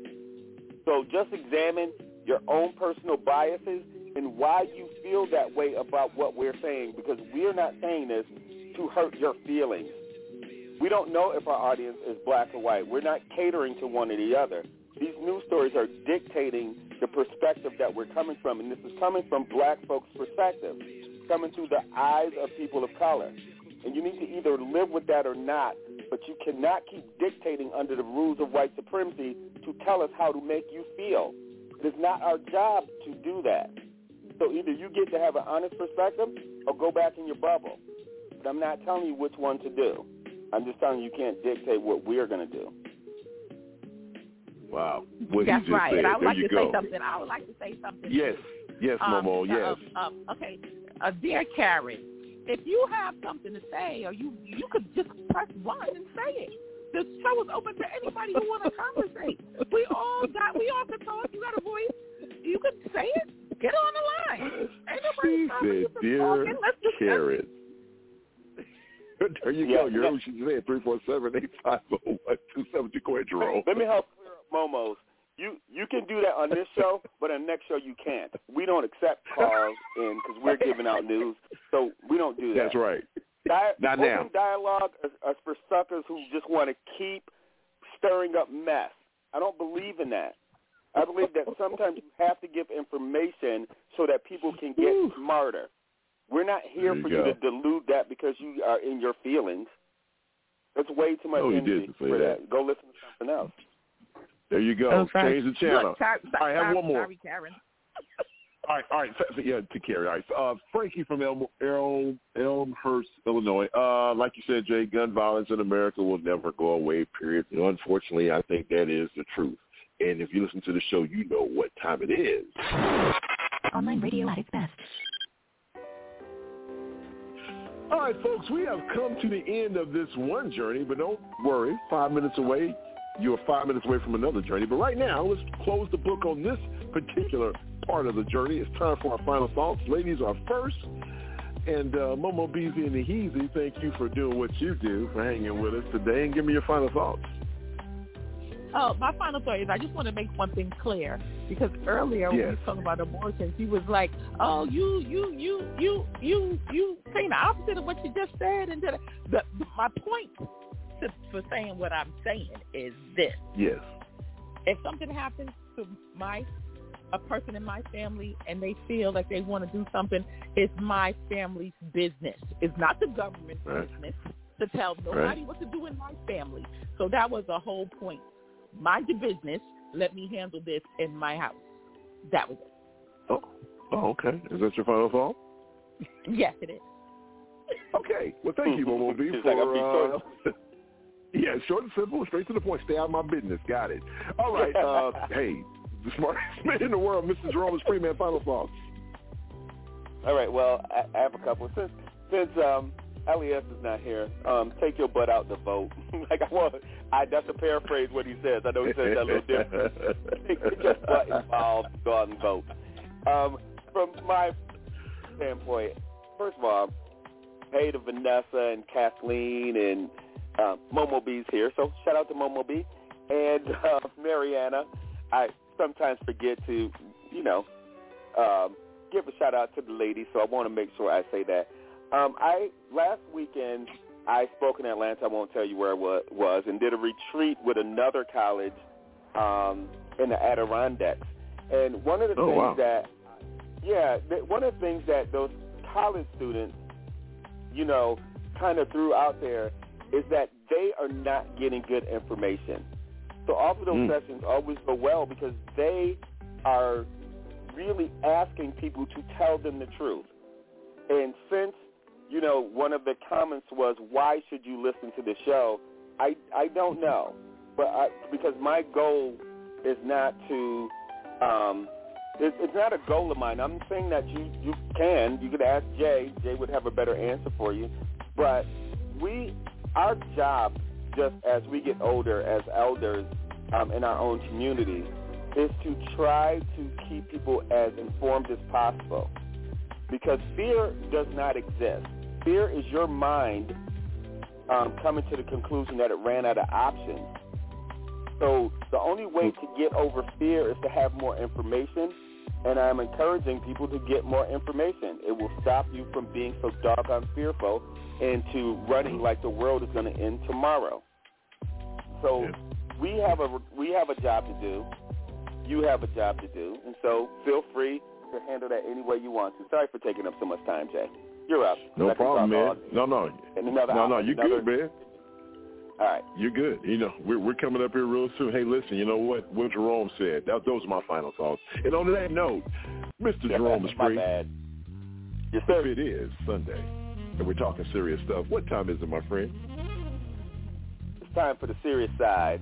So just examine your own personal biases and why you feel that way about what we're saying, because we're not saying this to hurt your feelings. We don't know if our audience is black or white. We're not catering to one or the other. These news stories are dictating the perspective that we're coming from, and this is coming from black folks' perspective, coming through the eyes of people of color. And you need to either live with that or not, but you cannot keep dictating under the rules of white supremacy to tell us how to make you feel. It is not our job to do that. So either you get to have an honest perspective or go back in your bubble. But I'm not telling you which one to do. I'm just telling you you can't dictate what we're going to do. Wow. What That's he just right. Said. And I would there like to go. say something. I would like to say something. Yes. Yes, Um, Momo. Yes. Um, um, okay, uh, dear Karen, if you have something to say, or you you could just press one and say it. The show is open to anybody who want to conversate. We all got, we all can talk. You got a voice. You can say it. Get on the line. Ain't nobody She stopping you from "Dear talking. Let's discuss Karen." there you Yeah, go. You yeah. heard what she said. Three four seven eight five zero one two seven two. Go ahead, Jerome. Let me help clear up Momo's. You you can do that on this [laughs] show, but on the next show you can't. We don't accept calls in because we're giving out news, so we don't do that. That's right. Di- Not open now. dialogue is, is for suckers who just want to keep stirring up mess. I don't believe in that. I believe that sometimes you have to give information so that people can get smarter. We're not here you for go. you to delude that because you are in your feelings. That's way too much Oh, energy for that. that. Go listen to something else. There you go. Oh. Change the channel. Look, sorry, All right, I have sorry, one more. Sorry, Karen. [laughs] All right, all right. So, [laughs] so, yeah, to carry. All right. Uh, Frankie from Elm, Elm, Elmhurst, Illinois. Uh, like you said, Jay, gun violence in America will never go away. Period. You know, unfortunately, I think that is the truth. And if you listen to the show, you know what time it is. Online radio at its best. All right, folks, we have come to the end of this one journey, but don't worry, five minutes away, you're five minutes away from another journey. But right now, let's close the book on this particular part of the journey. It's time for our final thoughts. Ladies are first. And uh, Momo Beezy and the Heezy, thank you for doing what you do, for hanging with us today, and give me your final thoughts. Oh, my final thought is I just want to make one thing clear because earlier when we Yes. was talking about abortions, he was like, "Oh, you, you, you, you, you, you saying the opposite of what you just said." And the, the, my point to, for saying what I'm saying is this: Yes. if something happens to my a person in my family and they feel like they want to do something, it's my family's business. It's not the government's Right. business to tell nobody what to do in my family. So that was the whole point. Mind your business. Let me handle this in my house. That was it. Oh, oh okay. Is that your final thought? Yes, it is. Okay. Well, thank you, [laughs] Momo B, It's like I'm for... Uh, yeah, short and simple, straight to the point. Stay out of my business. Got it. All right. [laughs] Uh, hey, the smartest [laughs] man in the world, Mr. Jerome Freeman. Final thoughts. All right. Well, I, I have a couple. Since since um, Les is not here, um, take your butt out the vote. [laughs] like I want, I that's a paraphrase what he says. I know he says that a little different. take your butt involved. Go out and vote. Um, from my standpoint, first of all, hey to Vanessa and Kathleen and uh, Momo B's here. So shout out to Momo B and [laughs] uh, Mariana. I sometimes forget to, you know, um, give a shout out to the ladies, so I want to make sure I say that. Um, I last weekend I spoke in Atlanta. I won't tell you where it wa- was, and did a retreat with another college um, in the Adirondacks. And one of the Oh, things wow. that, yeah, th- one of the things that those college students, you know, kind of threw out there is that they are not getting good information. So all of those Mm. sessions always go well because they are really asking people to tell them the truth. And since, you know, one of the comments was, why should you listen to the show? I, I don't know. But I, because my goal is not to, um, it, it's not a goal of mine. I'm saying that you, you can. You could ask Jay. Jay would have a better answer for you. But we, our job, just as we get older as elders um, in our own communities, is to try to keep people as informed as possible. Because fear does not exist. Fear is your mind um, coming to the conclusion that it ran out of options. So the only way to get over fear is to have more information, and I'm encouraging people to get more information. It will stop you from being so doggone fearful into running like the world is going to end tomorrow. So we have a we have a job to do. You have a job to do, and so feel free to handle that any way you want to. Sorry for taking up so much time, Jay. You're up. No problem, man. No, no. Another no, no, you another- good, man. All right. You're good. You know, we're we're coming up here real soon. Hey, listen, you know what? What Jerome said. That, those are my final thoughts. And on that note, Mr. Jerome is My free. bad. Yes, If it is Sunday, and we're talking serious stuff. What time is it, my friend? It's time for the serious side